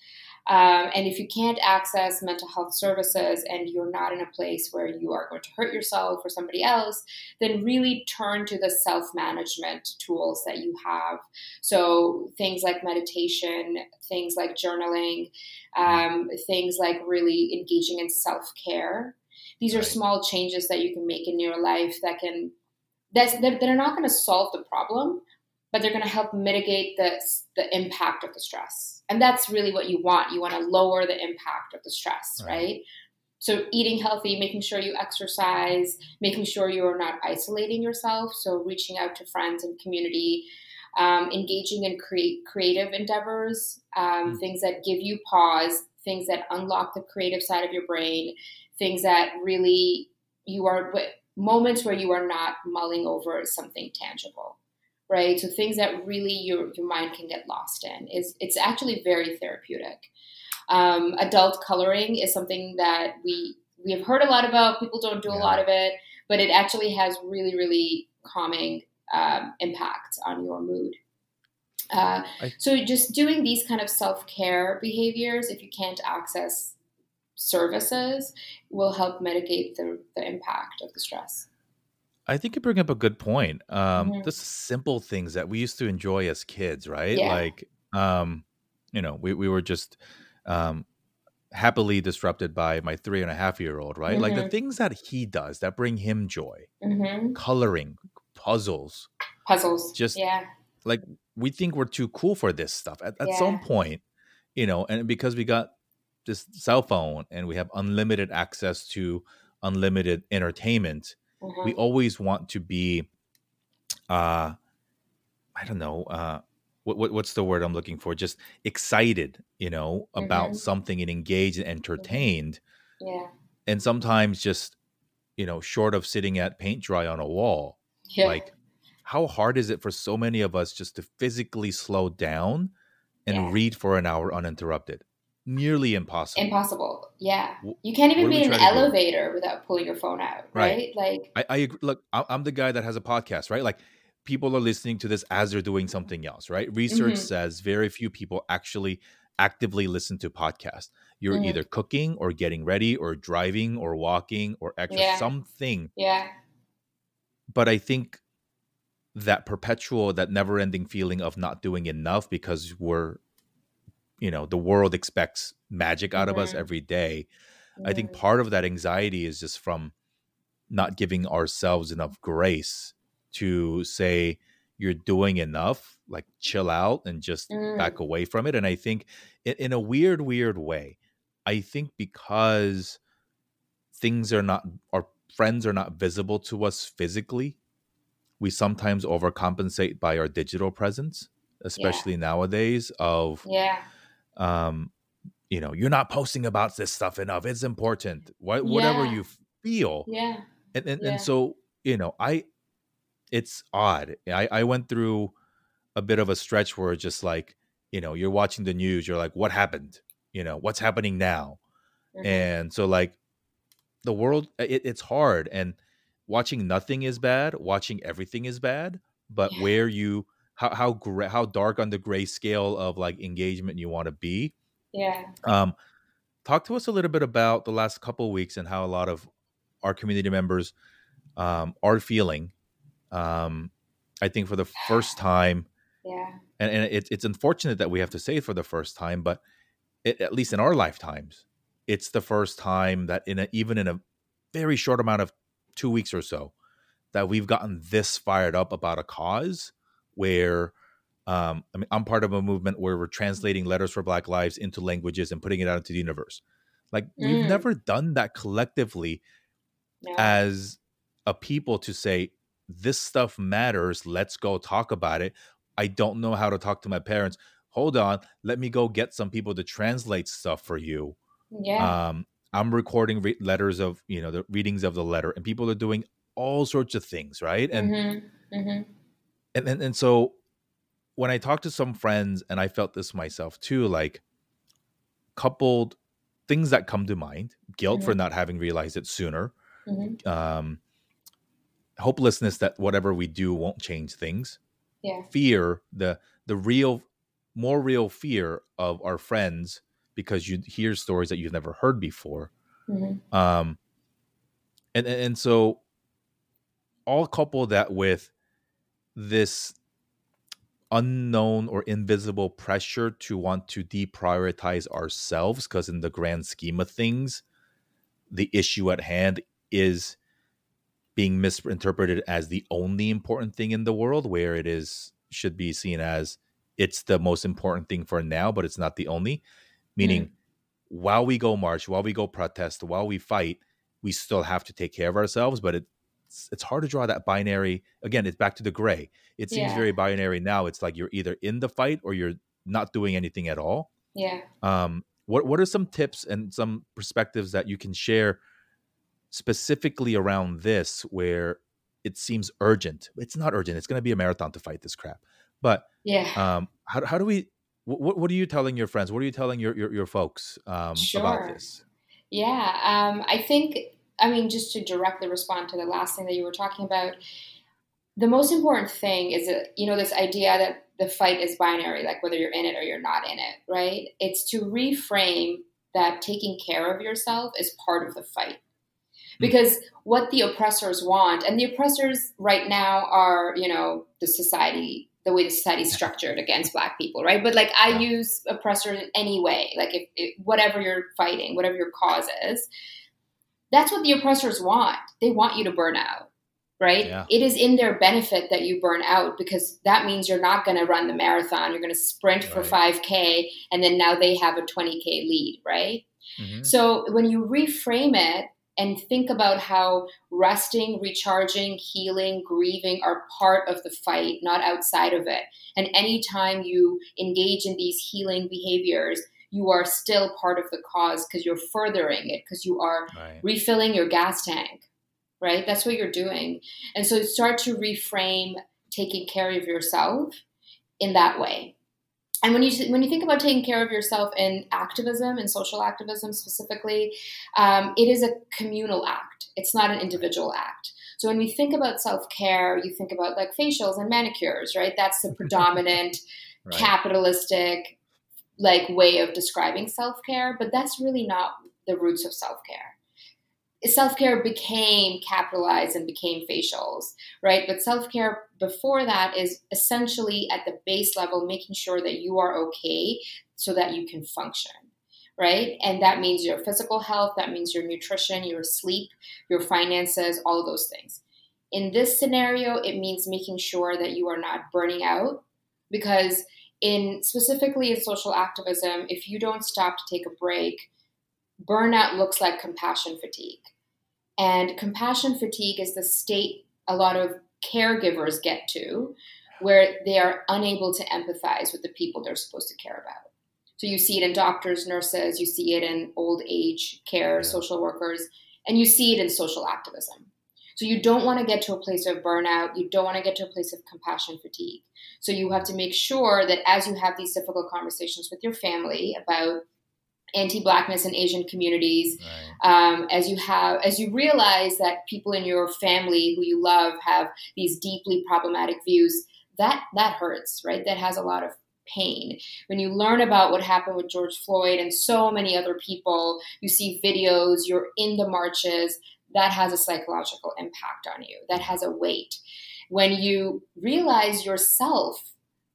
Um, and if you can't access mental health services and you're not in a place where you are going to hurt yourself or somebody else, then really turn to the self management tools that you have. So things like meditation, things like journaling, um, things like really engaging in self care. These are small changes that you can make in your life that can that's that, that are not going to solve the problem, but they're going to help mitigate the the impact of the stress. And that's really what you want. You want to lower the impact of the stress, Right. right? So eating healthy, making sure you exercise, making sure you are not isolating yourself. So reaching out to friends and community, um, engaging in create creative endeavors, um, Mm. things that give you pause, things that unlock the creative side of your brain, things that really you are moments where you are not mulling over something tangible right? So things that really your, your mind can get lost in. Is it's actually very therapeutic. Um, adult coloring is something that we we have heard a lot about. People don't do a lot of it but it actually has really really calming um, impact on your mood. Uh, I, so just doing these kind of self-care behaviors, if you can't access services, will help mitigate the, the impact of the stress. I think you bring up a good point. Um, mm-hmm. The simple things that we used to enjoy as kids, right? Yeah. Like, um, you know, we, we were just um, happily disrupted by my three and a half year old, right? Mm-hmm. Like the mm-hmm. things that he does that bring him joy, mm-hmm. coloring, puzzles, puzzles, just yeah. Like we think we're too cool for this stuff. At, at yeah. some point, you know, and because we got this cell phone and we have unlimited access to unlimited entertainment, mm-hmm. we always want to be, uh, I don't know, uh, what, what, what's the word I'm looking for? Just excited, you know, about mm-hmm. something and engaged and mm-hmm. entertained. Yeah. And sometimes just, you know, short of sitting at paint dry on a wall, yeah. like how hard is it for so many of us just to physically slow down and yeah. read for an hour uninterrupted? Nearly impossible. Impossible. Yeah. You can't even be in an elevator without pulling your phone out, right? right. Like I, I agree. Look, I'm the guy that has a podcast, right? Like people are listening to this as they're doing something else, right? Research mm-hmm. says very few people actually actively listen to podcasts. You're mm-hmm. either cooking or getting ready or driving or walking or extra yeah. something. Yeah. But I think that perpetual that never ending feeling of not doing enough because we're you know the world expects magic out mm-hmm. of us every day. Mm-hmm. i think part of that anxiety is just from not giving ourselves enough grace to say you're doing enough like chill out and just mm. back away from it and i think in, in a weird weird way i think because things are not our friends are not visible to us physically we sometimes overcompensate by our digital presence, especially yeah. nowadays. Of yeah, um, you know, you're not posting about this stuff enough. It's important. What, yeah. Whatever you feel. Yeah. And and, yeah. and so you know, I it's odd. I I went through a bit of a stretch where just like you know you're watching the news you're like what happened you know what's happening now mm-hmm. and so like the world it, it's hard and watching nothing is bad, watching everything is bad, but yeah. where you how how gra- how dark on the gray scale of like engagement you want to be. Yeah. Um talk to us a little bit about the last couple weeks and how a lot of our community members um, are feeling. Um, I think for the first time, yeah, and, and it, it's unfortunate that we have to say it for the first time, but it, at least in our lifetimes, it's the first time that in a, even in a very short amount of two weeks or so that we've gotten this fired up about a cause where um, I mean, I'm part of a movement where we're translating letters for Black Lives into languages and putting it out into the universe. Like mm. we've never done that collectively as a people to say this stuff matters. Let's go talk about it. I don't know how to talk to my parents. Hold on, let me go get some people to translate stuff for you. Yeah. Um, I'm recording re- letters of you know the readings of the letter, and people are doing all sorts of things, right? And mm-hmm. Mm-hmm. And and and so when I talked to some friends, and I felt this myself too, like coupled things that come to mind: guilt mm-hmm. for not having realized it sooner, mm-hmm. um, hopelessness that whatever we do won't change things, yeah. fear the the real, more real fear of our friends because you hear stories that you've never heard before. Mm-hmm. Um, and, and so all couple that with this unknown or invisible pressure to want to deprioritize ourselves because in the grand scheme of things the issue at hand is being misinterpreted as the only important thing in the world where it is should be seen as it's the most important thing for now but it's not the only meaning mm. while we go march, while we go protest, while we fight, we still have to take care of ourselves. But it's it's hard to draw that binary. Again, it's back to the gray. It seems yeah. very binary now. It's like you're either in the fight or you're not doing anything at all. Yeah. Um. What What are some tips and some perspectives that you can share specifically around this, where it seems urgent? It's not urgent. It's going to be a marathon to fight this crap. But yeah. Um. How How do we what, what are you telling your friends? What are you telling your your, your folks um, sure. about this? Yeah, um, I think I mean just to directly respond to the last thing that you were talking about. the most important thing is that, you know, this idea that the fight is binary, like whether you're in it or you're not in it, right? It's to reframe that taking care of yourself is part of the fight. Hmm. Because what the oppressors want, and the oppressors right now are, you know, the society, the way the society is structured against black people, right? But like I use oppressor in any way, like if, if whatever you're fighting, whatever your cause is, that's what the oppressors want. They want you to burn out right? Yeah. It is in their benefit that you burn out because that means you're not going to run the marathon. You're going to sprint for 5K and then now they have a 20K lead, right? Mm-hmm. So when you reframe it and think about how resting, recharging, healing, grieving are part of the fight, not outside of it. And anytime you engage in these healing behaviors, you are still part of the cause because you're furthering it, because you are right. refilling your gas tank right? That's what you're doing. And so start to reframe taking care of yourself in that way. And when you when you think about taking care of yourself in activism and social activism specifically, um, it is a communal act. It's not an individual act. So when we think about self care, you think about like facials and manicures, right? That's the predominant right. capitalistic like way of describing self care, but that's really not the roots of self care self care became capitalized and became facials, right? But self care before that is essentially at the base level, making sure that you are okay so that you can function, right? And that means your physical health, that means your nutrition, your sleep, your finances, all of those things. In this scenario, it means making sure that you are not burning out because in specifically in social activism, if you don't stop to take a break, burnout looks like compassion fatigue. And compassion fatigue is the state a lot of caregivers get to where they are unable to empathize with the people they're supposed to care about. So you see it in doctors, nurses, you see it in old age care, social workers, and you see it in social activism. So you don't want to get to a place of burnout. You don't want to get to a place of compassion fatigue. So you have to make sure that as you have these difficult conversations with your family about anti-blackness in asian communities right. um, as you have as you realize that people in your family who you love have these deeply problematic views that that hurts right that has a lot of pain when you learn about what happened with george floyd and so many other people you see videos you're in the marches that has a psychological impact on you that has a weight when you realize yourself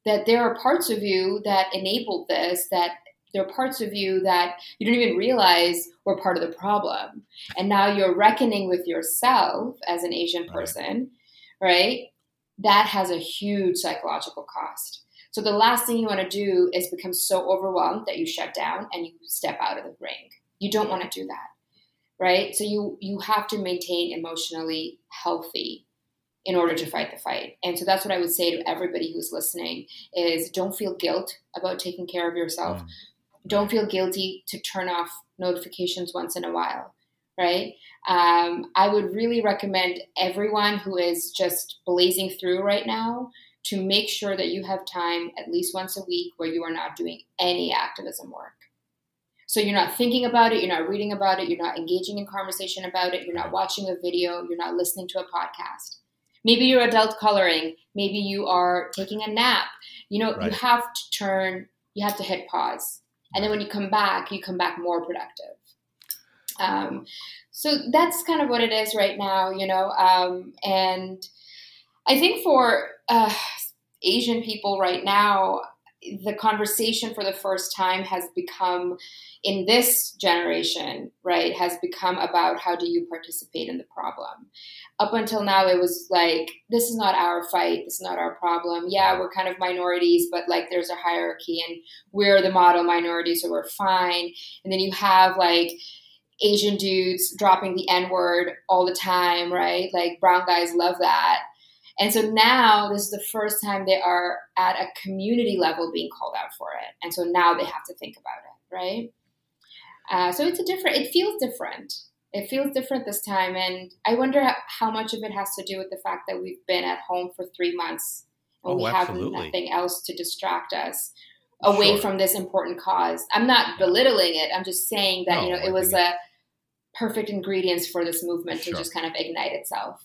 that there are parts of you that enabled this that there are parts of you that you don't even realize were part of the problem. And now you're reckoning with yourself as an Asian person, right? right? That has a huge psychological cost. So the last thing you want to do is become so overwhelmed that you shut down and you step out of the ring. You don't want to do that. Right? So you you have to maintain emotionally healthy in order to fight the fight. And so that's what I would say to everybody who's listening is don't feel guilt about taking care of yourself. Mm don't feel guilty to turn off notifications once in a while, right? Um, I would really recommend everyone who is just blazing through right now to make sure that you have time at least once a week where you are not doing any activism work. So you're not thinking about it, you're not reading about it, you're not engaging in conversation about it, you're not watching a video, you're not listening to a podcast. Maybe you're adult coloring, maybe you are taking a nap. You know, right. you have to turn, you have to hit pause and then when you come back, you come back more productive. Um, so that's kind of what it is right now, you know. Um, and I think for uh, Asian people right now, the conversation for the first time has become in this generation, right, has become about how do you participate in the problem. Up until now, it was like, this is not our fight, this is not our problem. Yeah, we're kind of minorities, but like there's a hierarchy and we're the model minority, so we're fine. And then you have like, Asian dudes dropping the N word all the time, right? Like brown guys love that. And so now this is the first time they are at a community level being called out for it. And so now they have to think about it, right? Uh, so it's a different, it feels different. It feels different this time. And I wonder how much of it has to do with the fact that we've been at home for three months and oh, we absolutely. have nothing else to distract us away sure. from this important cause. I'm not belittling it. I'm just saying that, no, you know, it was a perfect ingredients for this movement sure. to just kind of ignite itself.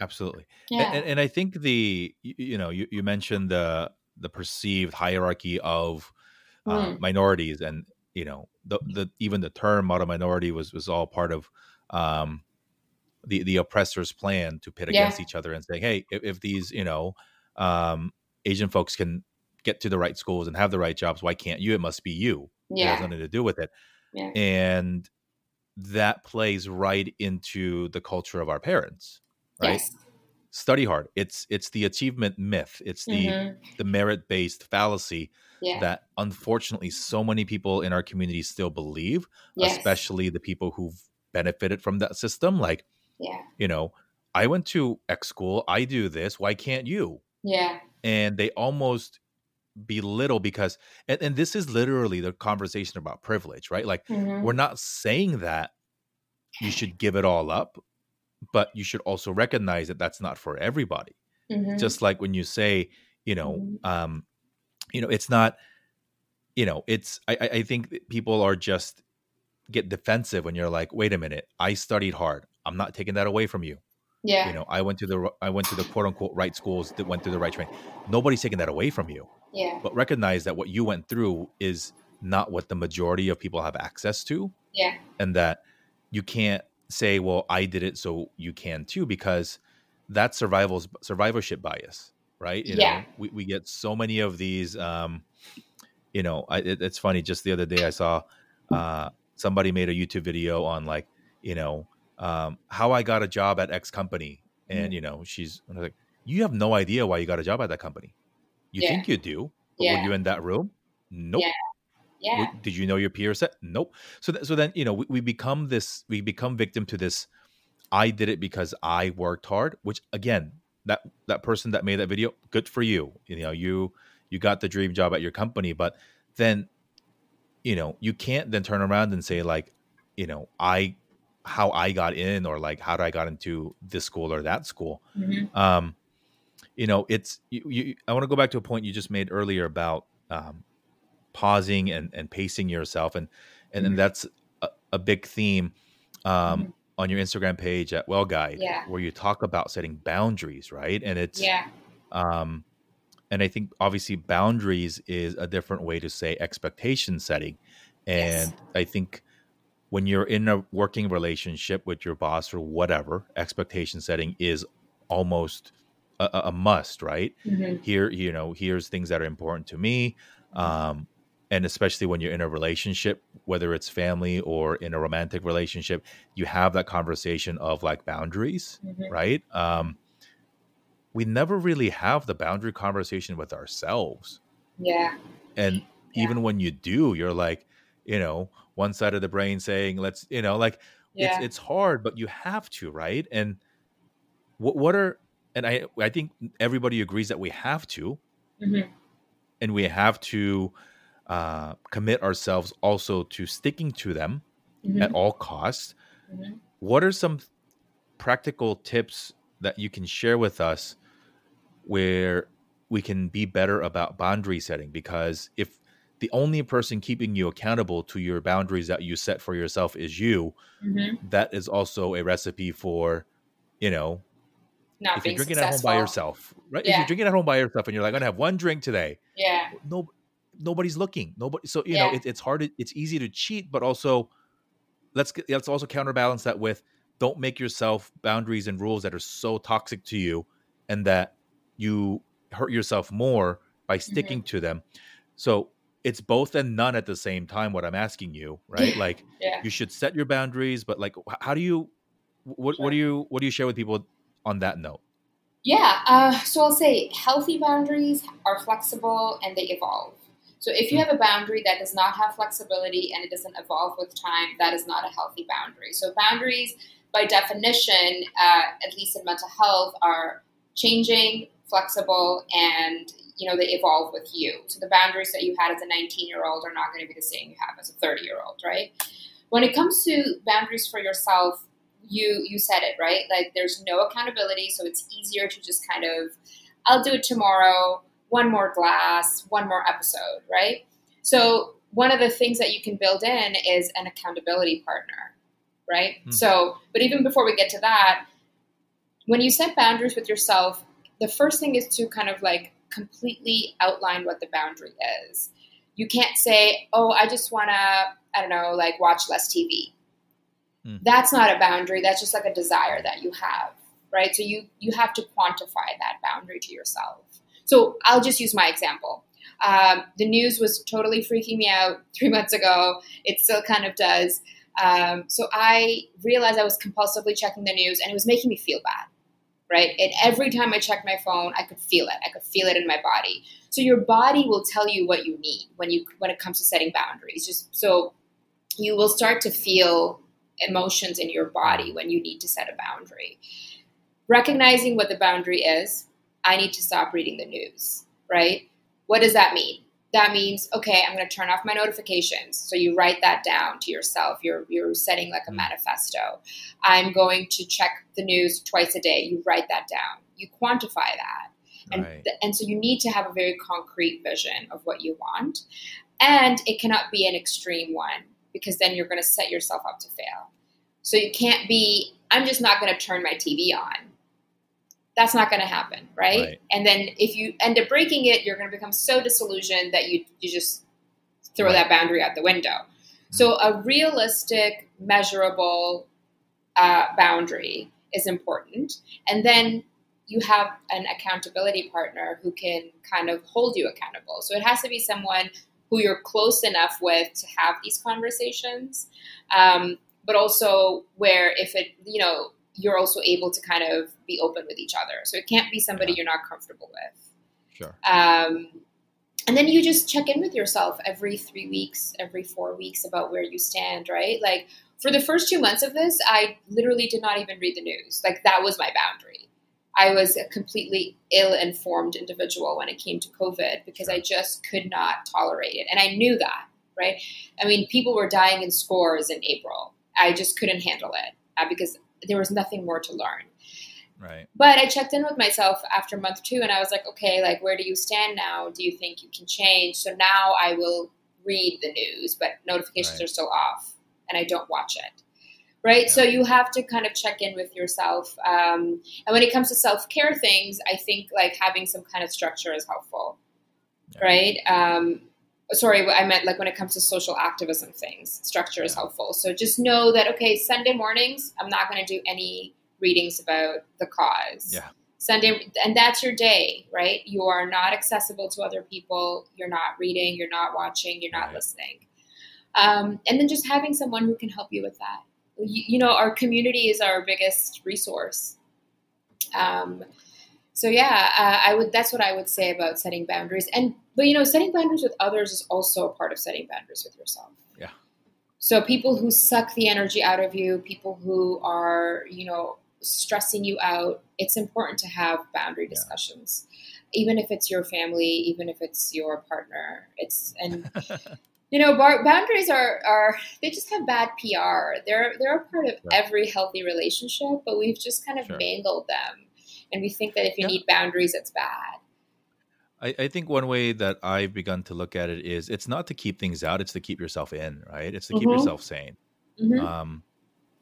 Absolutely. Yeah. And, and I think the you, know you, you mentioned the the perceived hierarchy of uh, Mm. minorities, and you know the the even the term model minority was was all part of um, the the oppressor's plan to pit Yeah. against each other and saying, hey, if, if these you know um, Asian folks can get to the right schools and have the right jobs, why can't you? It must be you. It has nothing to do with it. Yeah. And that plays right into the culture of our parents, right? Yes. Study hard. It's it's the achievement myth. It's the Mhm. the merit based fallacy Yeah. that unfortunately so many people in our community still believe, yes. especially the people who've benefited from that system. Like, Yeah. you know, I went to X school, I do this, why can't you? Yeah. And they almost belittle because and, and this is literally the conversation about privilege, right? Like Mhm. we're not saying that you should give it all up, but you should also recognize that that's not for everybody. Mhm. Just like when you say, you know, Mhm. um, you know, it's not, you know, it's. I, I I think people are just get defensive when you're like, wait a minute, I studied hard. I'm not taking that away from you. yeah. You know, I went to the I went to the quote unquote right schools that went through the right training. Nobody's taking that away from you, yeah. but recognize that what you went through is not what the majority of people have access to Yeah. and that you can't say, "Well, I did it, so you can too," because that's survival's survivorship bias, right? You Yeah. know, we, we get so many of these. Um, you know, I, it, it's funny. Just the other day, I saw uh, somebody made a YouTube video on like, you know, um, how I got a job at X company, and Mhm. you know, she's I was like, "You have no idea why you got a job at that company. You Yeah. think you do, but Yeah. were you in that room? Nope." Yeah. W- Did you know your peer said Nope. So th- so then you know we, we become this we become victim to this. I did it because I worked hard. Which again, that that person that made that video, good for you. You know you you got the dream job at your company, but then you know you can't then turn around and say like you know I how I got in or like how did I got into this school or that school Mhm. um you know it's you, you i want to go back to a point you just made earlier about um pausing and and pacing yourself and and, and that's a, a big theme um Mhm. on your instagram page at well guide Yeah. where you talk about setting boundaries right and it's Yeah. um and i think obviously boundaries is a different way to say expectation setting and Yes. i think when you're in a working relationship with your boss or whatever expectation setting is almost a, a- must right Mhm. here you know here's things that are important to me um and especially when you're in a relationship whether it's family or in a romantic relationship you have that conversation of like boundaries Mhm. right um we never really have the boundary conversation with ourselves Yeah. and Yeah. even when you do you're like you know one side of the brain saying let's you know like Yeah. it's it's hard but you have to right and what what are and i i think everybody agrees that we have to Mhm. and we have to uh, commit ourselves also to sticking to them at Mhm. all costs. Mhm. What are some practical tips that you can share with us where we can be better about boundary setting? Because if the only person keeping you accountable to your boundaries that you set for yourself is you, Mhm. that is also a recipe for, you know, Not if you're drinking successful. at home by yourself, right? If you're drinking at home by yourself and you're like, I'm gonna have one drink today, Yeah. no nobody's looking nobody so you Yeah. know it, it's hard it's easy to cheat but also let's get, let's also counterbalance that with don't make yourself boundaries and rules that are so toxic to you and that you hurt yourself more by sticking Mm-hmm. to them so it's both and none at the same time what i'm asking you right like Yeah. you should set your boundaries but like how do you what, what do you what do you share with people on that note Yeah, uh, so I'll say healthy boundaries are flexible and they evolve. So if you have a boundary that does not have flexibility and it doesn't evolve with time, that is not a healthy boundary. So boundaries, by definition, uh, at least in mental health, are changing, flexible, and you know they evolve with you. So the boundaries that you had as a 19 year old are not going to be the same you have as a 30 year old, right? When it comes to boundaries for yourself, you you said it right like there's no accountability so it's easier to just kind of i'll do it tomorrow one more glass one more episode right so one of the things that you can build in is an accountability partner right Hmm. so but even before we get to that when you set boundaries with yourself, the first thing is to kind of like completely outline what the boundary is. You can't say, "Oh, I just want to, I don't know, like watch less TV." Mm. That's not a boundary. That's just like a desire that you have, right? So you you have to quantify that boundary to yourself. So I'll just use my example. Um, the news was totally freaking me out three months ago. It still kind of does. Um, so I realized I was compulsively checking the news, and it was making me feel bad right? And every time I checked my phone, I could feel it. I could feel it in my body. So your body will tell you what you need when you when it comes to setting boundaries. Just so you will start to feel emotions in your body when you need to set a boundary. Recognizing what the boundary is, I need to stop reading the news, right? What does that mean? that means okay i'm going to turn off my notifications. So you write that down to yourself. You're you're setting like a mm. manifesto. I'm going to check the news twice a day. You write that down. You quantify that. And right. th- and so you need to have a very concrete vision of what you want. And it cannot be an extreme one because then you're going to set yourself up to fail. So you can't be i'm just not going to turn my tv on that's not going to happen, right? right? And then if you end up breaking it, you're going to become so disillusioned that you you just throw right. that boundary out the window. Mm-hmm. So a realistic, measurable uh, boundary is important, and then you have an accountability partner who can kind of hold you accountable. So it has to be someone who you're close enough with to have these conversations, um, but also where if it you know you're also able to kind of be open with each other. So it can't be somebody yeah. you're not comfortable with. Sure. Um, and then you just check in with yourself every three weeks, every four weeks about where you stand, right? Like for the first two months of this, I literally did not even read the news. Like that was my boundary. I was a completely ill informed individual when it came to COVID because I just could not tolerate it. And I knew that, right? I mean, people were dying in scores in April. I just couldn't handle it uh, because there was nothing more to learn. Right. But I checked in with myself after month two and I was like, okay, like, where do you stand now? Do you think you can change? So now I will read the news, but notifications right. are still off and I don't watch it. Right. Yeah. So you have to kind of check in with yourself. Um, and when it comes to self care things, I think like having some kind of structure is helpful. Yeah. Right. Um, sorry, I meant like when it comes to social activism things, structure is helpful. So just know that, okay, Sunday mornings, I'm not going to do any readings about the cause. Yeah. Sunday, and that's your day, right? You are not accessible to other people. You're not reading, you're not watching, you're not right. listening. Um, and then just having someone who can help you with that. You, you know, our community is our biggest resource. Um, so yeah, uh, I would. That's what I would say about setting boundaries. And but you know, setting boundaries with others is also a part of setting boundaries with yourself. Yeah. So people who suck the energy out of you, people who are you know stressing you out, it's important to have boundary discussions, yeah. even if it's your family, even if it's your partner. It's and. you know, bar- boundaries are, are they just have bad PR. They're they're a part of right. every healthy relationship, but we've just kind of sure. mangled them and we think that if you yeah. need boundaries, it's bad. I, I, think one way that I've begun to look at it is it's not to keep things out; it's to keep yourself in, right? It's to keep mm-hmm. yourself sane. Mm-hmm. Um,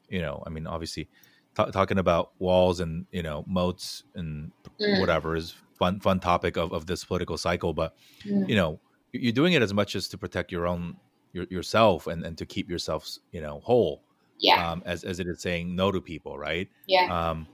you know, I mean, obviously, t- talking about walls and you know moats and mm. whatever is fun fun topic of, of this political cycle, but mm. you know, you're doing it as much as to protect your own your, yourself and and to keep yourself you know whole. Yeah. Um, as as it is saying no to people, right? Yeah. Um,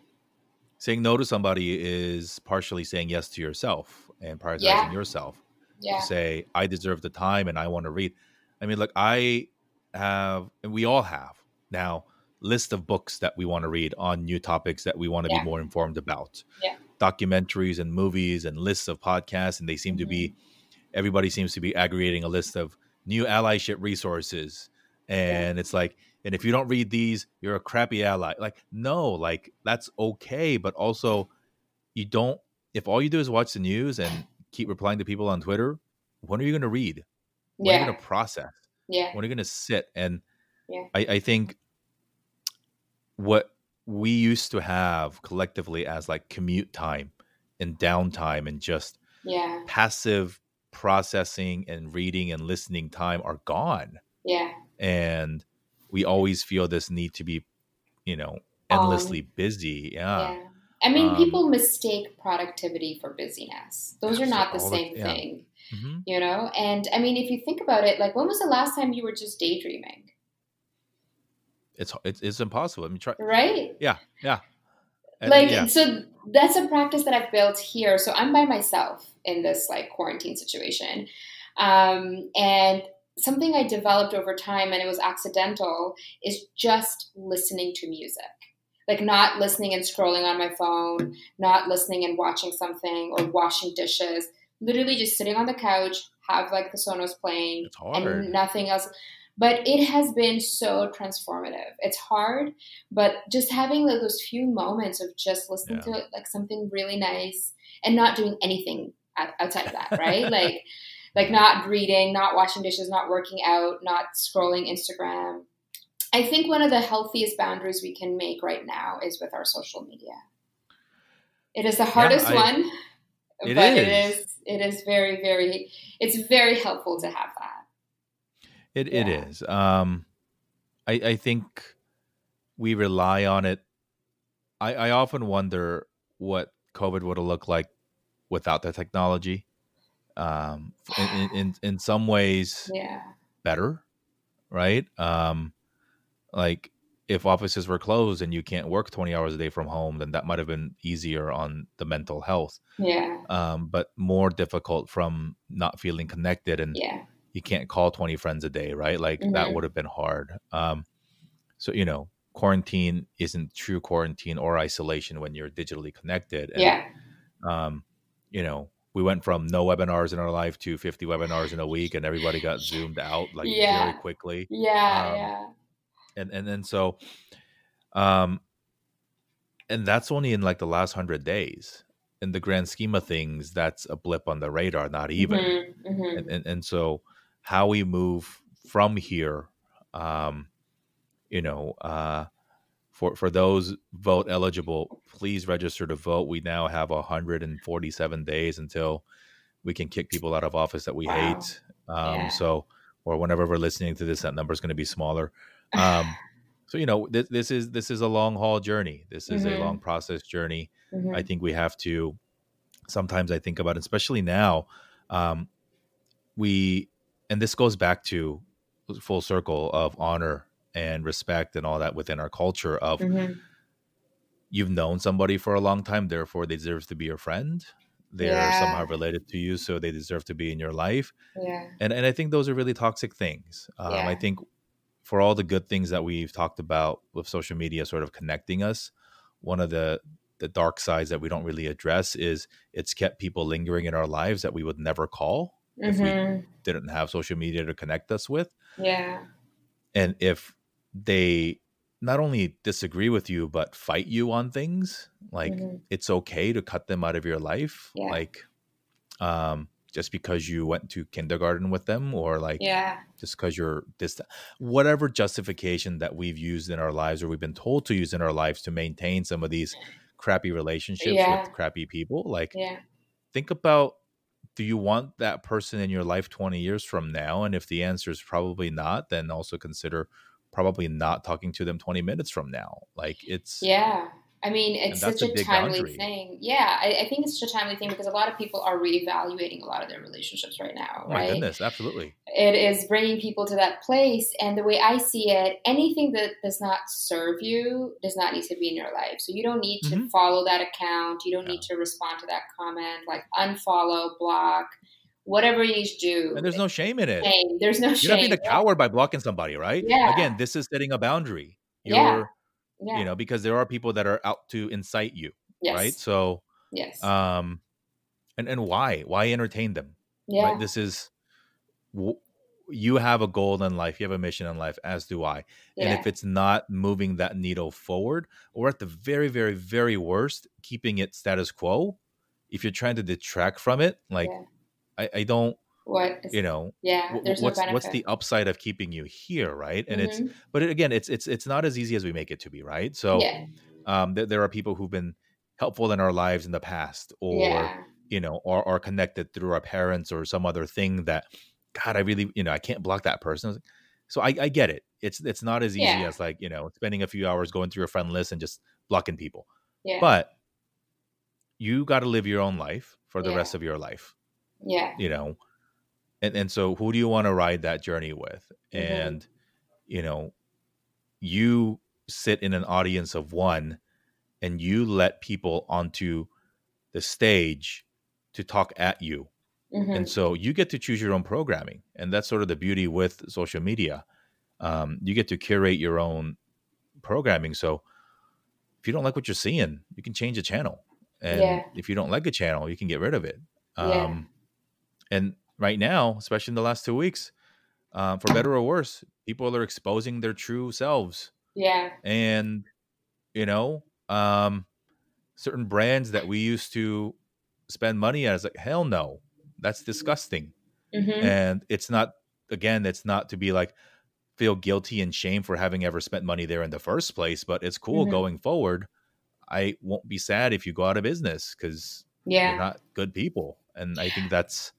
saying no to somebody is partially saying yes to yourself and prioritizing yeah. yourself. Yeah. say, I deserve the time and I want to read. I mean, look, I have, and we all have now, list of books that we want to read on new topics that we want to yeah. be more informed about. Yeah. Documentaries and movies and lists of podcasts, and they seem mm-hmm. to be, mm-hmm. everybody seems to be aggregating a list of new allyship resources. And yeah. it's like, and if you don't read these you're a crappy ally like no like that's okay but also you don't if all you do is watch the news and keep replying to people on twitter when are you going to read when yeah. are you going to process yeah when are you going to sit and yeah. I, I think what we used to have collectively as like commute time and downtime and just yeah passive processing and reading and listening time are gone yeah and we always feel this need to be, you know, endlessly um, busy. Yeah. yeah. I mean, Um, people mistake productivity for busyness. Those are not the all the- same yeah. thing, Mhm. you know? And I mean, if you think about it, like when was the last time you were just daydreaming? It's it's it's impossible. I mean, try. Right? Yeah. Yeah. And- like yeah. so that's a practice that I've built here. So I'm by myself in this like quarantine situation. Um, and something I developed over time and it was accidental is just listening to music. Like not listening and scrolling on my phone, not listening and watching something or washing dishes. Literally just sitting on the couch, have like the Sonos playing, and nothing else. But it has been so transformative. It's hard, but just having like those few moments of just listening Yeah. to like something really nice and not doing anything outside of that, right? like, like not reading, not washing dishes, not working out, not scrolling Instagram. I think one of the healthiest boundaries we can make right now is with our social media. It is the hardest I- one, It but it is. is it is very very it's very helpful to have that. It it Yeah. is. Um, I I think we rely on it. I I often wonder what COVID would have looked like without the technology. Um, in in in, in some ways Yeah. better, right? Um, like if offices were closed and you can't work 20 hours a day from home, then that might have been easier on the mental health. Yeah. Um, but more difficult from not feeling connected and Yeah. you can't call 20 friends a day, right? Like that Mhm. would have been hard. Um, so, you know, quarantine isn't true quarantine or isolation when you're digitally connected. And, Yeah. um, you know, we went from no webinars in our life to 50 webinars in a week and everybody got zoomed out like Yeah. very quickly. Yeah. Um, yeah. And, and then so, um, and that's only in like the last hundred days. In the grand scheme of things, that's a blip on the radar, not even Mhm, mhm. and, and and so how we move from here um you know uh for for those vote eligible please register to vote we now have 147 days until we can kick people out of office that we Wow. hate um Yeah. so or whenever we're listening to this that number is going to be smaller um so you know this, this is this is a long haul journey this is Mhm. a long process journey Mhm. I think we have to. Sometimes I think about, it, especially now, um, we, and this goes back to full circle of honor and respect and all that within our culture. Of Mhm. you've known somebody for a long time, therefore they deserve to be your friend. They're Yeah. somehow related to you, so they deserve to be in your life. Yeah. And and I think those are really toxic things. Um, I think for all the good things that we've talked about with social media, sort of connecting us, one of the the dark sides that we don't really address is it's kept people lingering in our lives that we would never call if we Mhm. didn't have social media to connect us with. Yeah. And if they not only disagree with you but fight you on things, like Mhm. it's okay to cut them out of your life, Yeah. like um just because you went to kindergarten with them or like Yeah. just because you're this whatever justification that we've used in our lives or we've been told to use in our lives to maintain some of these crappy relationships Yeah. with crappy people like Yeah. think about do you want that person in your life 20 years from now and if the answer is probably not then also consider probably not talking to them 20 minutes from now like it's Yeah. I mean, it's such a a, timely thing. Yeah, I, I think it's such a timely thing because a lot of people are reevaluating a lot of their relationships right now, oh my right? goodness absolutely It is bringing people to that place. And the way I see it, anything that does not serve you does not need to be in your life. So you don't need to Mhm. follow that account. You don't need to respond to that comment, like unfollow, block, whatever you do. and there's no shame in it shame. There's no shame. you're shame. not being a coward by blocking somebody right Yeah. again this is setting a boundary you're Yeah. Yeah. you know because there are people that are out to incite you yes. right so yes. um and and why why entertain them yeah. right this is w- you have a goal in life you have a mission in life as do i and if it's not moving that needle forward or at the very very very worst keeping it status quo if you're trying to detract from it like Yeah. I, I don't what? Is, you know yeah. There's what's no benefit. what's the upside of keeping you here right and it's Mhm. but again it's it's it's not as easy as we make it to be right so yeah. um there, there are people who've been helpful in our lives in the past or yeah. you know, or are connected through our parents or some other thing that, God, I really, you know, I can't block that person. So I, I get it. It's it's not as easy Yeah. as like you know spending a few hours going through your friend list and just blocking people. Yeah. But you got to live your own life for the rest of your life Yeah. you know and and so who do you want to ride that journey with Mhm. and you know you sit in an audience of one and you let people onto the stage to talk at you Mhm. and so you get to choose your own programming and that's sort of the beauty with social media um, you get to curate your own programming so if you don't like what you're seeing you can change the channel and Yeah. if you don't like a channel you can get rid of it Yeah. um, and right now especially in the last two weeks um, for better or worse people are exposing their true selves Yeah. and you know um, certain brands that we used to spend money at is like hell no that's disgusting hmm and it's not again it's not to be like feel guilty and shame for having ever spent money there in the first place but it's cool Mhm. going forward i won't be sad if you go out of business because Yeah. you're not good people and i think that's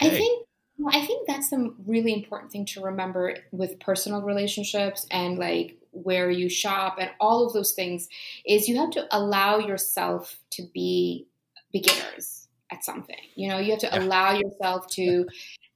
I think well, I think that's the really important thing to remember with personal relationships and like where you shop and all of those things is you have to allow yourself to be beginners at something. You know, you have to Yeah. allow yourself to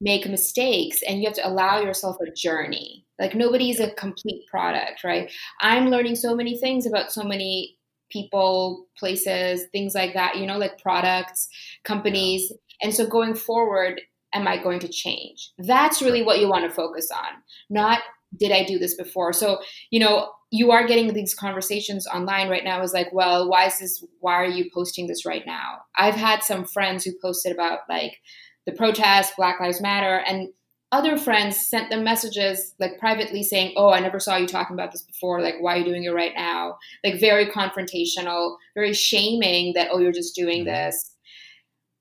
make mistakes and you have to allow yourself a journey. Like nobody's a complete product, right? I'm learning so many things about so many people, places, things like that, you know, like products, companies. And so going forward, am I going to change? That's really what you want to focus on, not did I do this before? So, you know, you are getting these conversations online right now is like, well, why is this, why are you posting this right now? I've had some friends who posted about like the protest, Black Lives Matter, and other friends sent them messages like privately saying, oh, I never saw you talking about this before. Like, why are you doing it right now? Like, very confrontational, very shaming that, oh, you're just doing Mhm. this.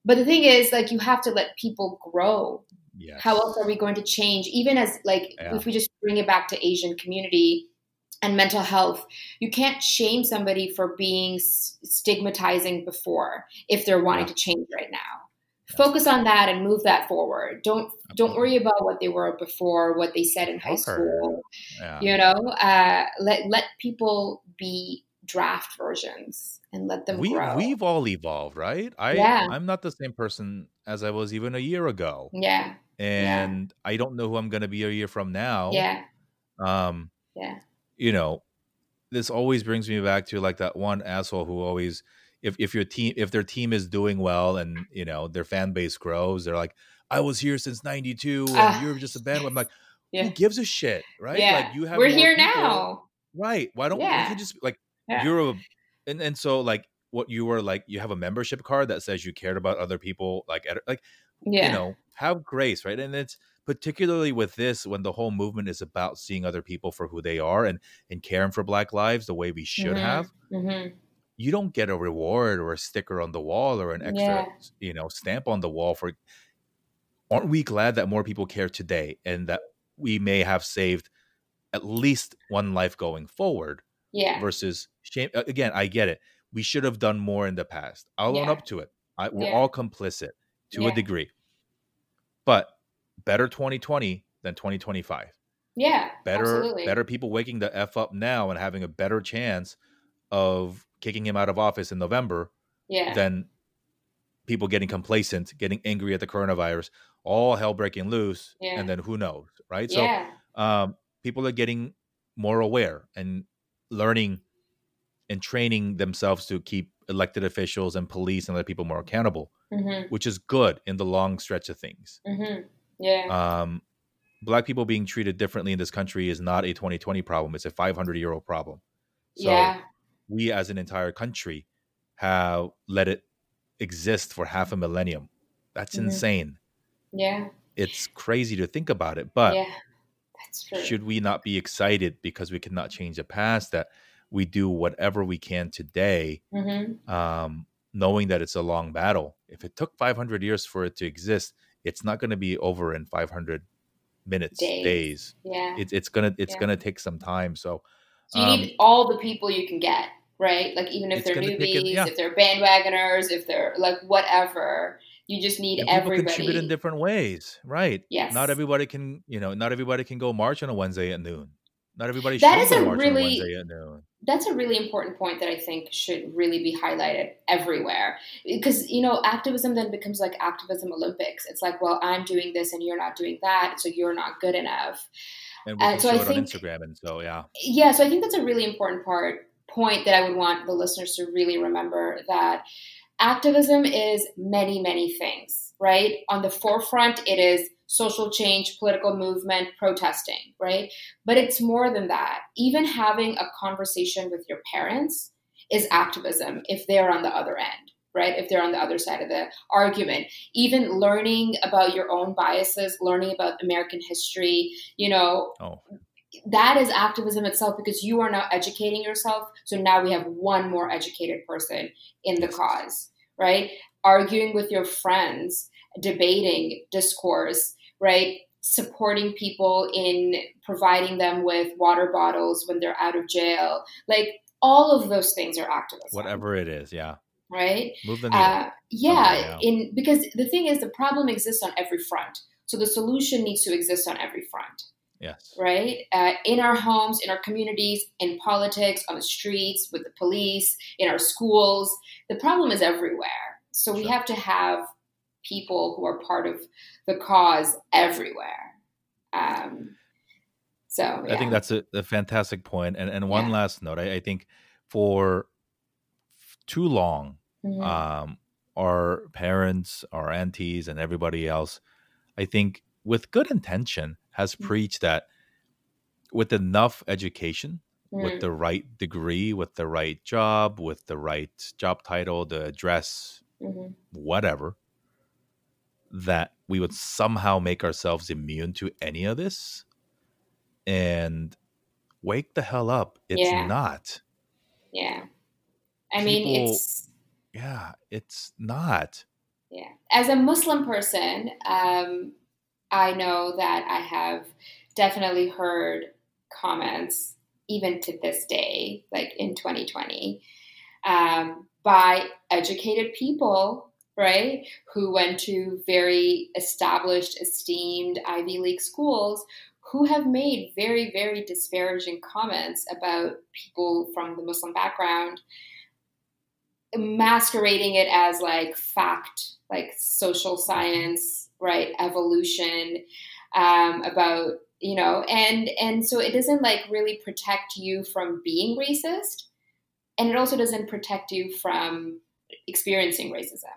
But the thing is, like, you have to let people grow. Yes. how else are we going to change? Even as like Yeah. if we just bring it back to asian community and mental health you can't shame somebody for being stigmatizing before if they're wanting Yeah. to change right now. Focus on that and move that forward. Don't don't worry about what they were before what they said in high school. You know uh, let let people be draft versions and let them we grow we've all evolved right i Yeah. i'm not the same person as i was even a year ago yeah and i don't know who i'm going to be a year from now yeah um yeah you know, this always brings me back to like that one asshole who always if if your team if their team is doing well and you know their fan base grows, they're like, I was here since ninety two and Ah, you're just a bandwagon. I'm like, yeah who gives a shit? Right? yeah Like you have we're here people- now Right. Why don't Yeah. can just like Yeah. you're a and, and so like what you were like you have a membership card that says you cared about other people like at, like yeah you know have grace right and it's particularly with this when the whole movement is about seeing other people for who they are and and caring for black lives the way we should Mhm. have hmm you don't get a reward or a sticker on the wall or an extra Yeah. you know stamp on the wall for aren't we glad that more people care today and that we may have saved at least one life going forward Yeah. versus shame again i get it we should have done more in the past i'll own up to it I, we're Yeah. all complicit to Yeah. a degree but better 2020 than 2025 Yeah. better absolutely. better people waking the f up now and having a better chance of kicking him out of office in november Yeah. than people getting complacent getting angry at the coronavirus all hell breaking loose Yeah. and then who knows right yeah. so um, people are getting more aware and learning and training themselves to keep elected officials and police and other people more accountable, hmm which is good in the long stretch of things. hmm Yeah. Um, black people being treated differently in this country is not a 2020 problem; it's a 500 year old problem. So yeah. we, as an entire country, have let it exist for half a millennium. That's Mhm. insane. Yeah. It's crazy to think about it, but yeah. That's true. should we not be excited because we cannot change the past that we do whatever we can today hmm um, knowing that it's a long battle if it took 500 years for it to exist it's not going to be over in 500 minutes Days. days, Yeah. It, it's gonna it's Yeah. gonna take some time so so you um, need all the people you can get, right? Like even if they're newbies, it- yeah. if they're bandwagoners, if they're like whatever, you just need and everybody. contribute in different ways right Yes. not everybody can you know not everybody can go march on a wednesday at noon Not everybody. That should is a really- Wednesday at noon. that's a really important point that I think should really be highlighted everywhere. Because, you know, activism then becomes like activism Olympics. It's like, well, I'm doing this and you're not doing that, so you're not good enough. and we uh, so show I it think- on Instagram. And so, yeah, Yeah, so I think that's a really important part point that I would want the listeners to really remember that activism is many, many things, right? On the forefront, it is social change, political movement, protesting, right? But it's more than that. Even having a conversation with your parents is activism if they're on the other end, right? If they're on the other side of the argument. Even learning about your own biases, learning about American history, you know, oh, that is activism itself because you are now educating yourself. So now we have one more educated person in the cause, right? Arguing with your friends, debating, discourse, right? Supporting people in providing them with water bottles when they're out of jail. Like all of those things are activism. whatever it is, yeah, Right? move the needle. Uh, yeah, yeah. in because the thing is the problem exists on every front. So the solution needs to exist on every front yes, right? Uh, in our homes, in our communities, in politics, on the streets, with the police, in our schools. The problem is everywhere. So we have to have people who are part of the cause everywhere. Um, so I think that's a, a fantastic point. And and one Yeah. last note, I, I think for too long, Mhm. um, our parents, our aunties, and everybody else, I think, with good intention, has Mm. preached that with enough education, Mm, with the right degree, with the right job, with the right job title, the address, mhm. whatever, that we would somehow make ourselves immune to any of this. And wake the hell up. It's Yeah. not. yeah. I mean, it's Yeah, it's not. Yeah. As a Muslim person, um, I know that I have definitely heard comments, even to this day, like in 2020, um, by educated people, right, who went to very established, esteemed Ivy League schools. Who have made very, very disparaging comments about people from the Muslim background masquerading it as like fact, like social science, right? Evolution, um, about you know, and and so it doesn't like really protect you from being racist, and it also doesn't protect you from experiencing racism.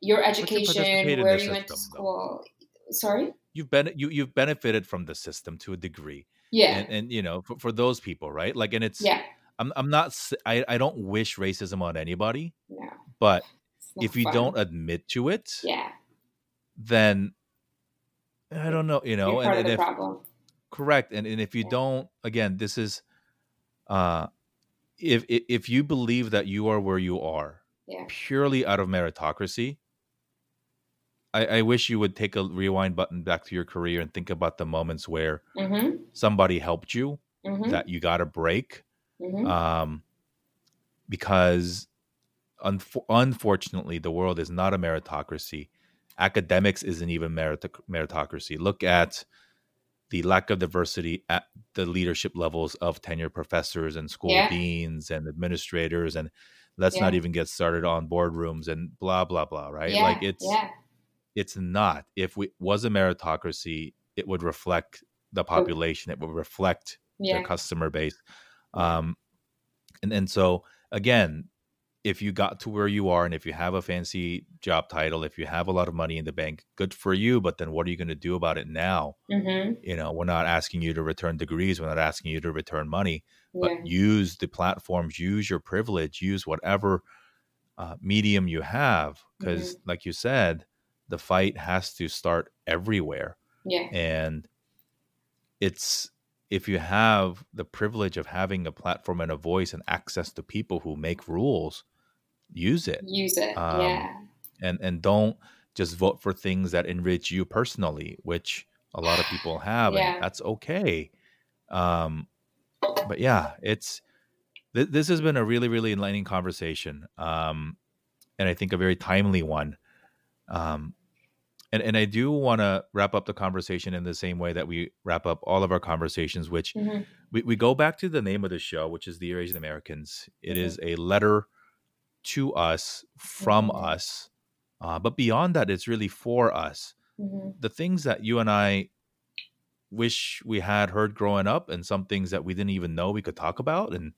Your education, in where you went to system, though. school. Sorry. You've been you you've benefited from the system to a degree, Yeah. and and you know for, for those people, right? Like, and it's yeah. I'm I'm not I, I don't wish racism on anybody, No. but if you fun. don't admit to it, yeah, then I don't know, you know, you're and, and if problem. correct, and and if you Yeah. don't, again, this is, uh, if if if you believe that you are where you are Yeah. purely out of meritocracy. I, I wish you would take a rewind button back to your career and think about the moments where Mm-hmm. somebody helped you Mm-hmm. that you got a break mm-hmm. um, because unfo- unfortunately the world is not a meritocracy academics isn't even merit- meritocracy look at the lack of diversity at the leadership levels of tenured professors and school Yeah. deans and administrators and let's not even get started on boardrooms and blah blah blah right yeah. like it's yeah. it's not if we was a meritocracy it would reflect the population it would reflect Yeah. their customer base. Um, and and so again, if you got to where you are, and if you have a fancy job title, if you have a lot of money in the bank, good for you. But then, what are you going to do about it now? Mm-hmm. You know, we're not asking you to return degrees. We're not asking you to return money. But Yeah. use the platforms, use your privilege, use whatever uh, medium you have, because, like you said, the fight has to start everywhere Yeah. and it's if you have the privilege of having a platform and a voice and access to people who make rules use it Use it. Um, yeah. and and don't just vote for things that enrich you personally which a lot of people have Yeah. and that's okay um but yeah it's th- this has been a really really enlightening conversation um and i think a very timely one um and and I do want to wrap up the conversation in the same way that we wrap up all of our conversations, which Mhm. we, we go back to the name of the show, which is Dear Asian Americans. It Mhm. is a letter to us from Mhm. us, uh, but beyond that, it's really for us. Mhm. The things that you and I wish we had heard growing up, and some things that we didn't even know we could talk about, and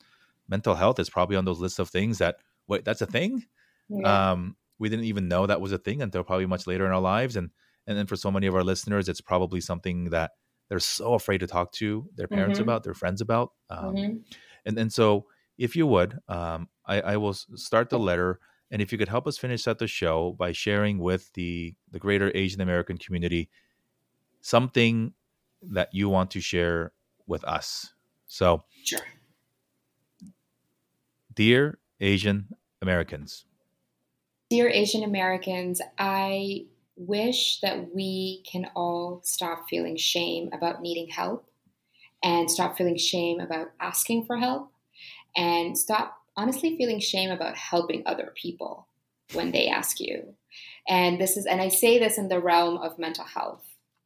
mental health is probably on those lists of things that wait, that's a thing Yeah. um, we didn't even know that was a thing until probably much later in our lives and and then for so many of our listeners it's probably something that they're so afraid to talk to their parents Mhm. about their friends about um, Mhm. and and so if you would um, I, I will start the letter and if you could help us finish out the show by sharing with the the greater asian american community something that you want to share with us so Sure. dear asian americans Dear Asian Americans, I wish that we can all stop feeling shame about needing help and stop feeling shame about asking for help and stop honestly feeling shame about helping other people when they ask you. And this is, and I say this in the realm of mental health.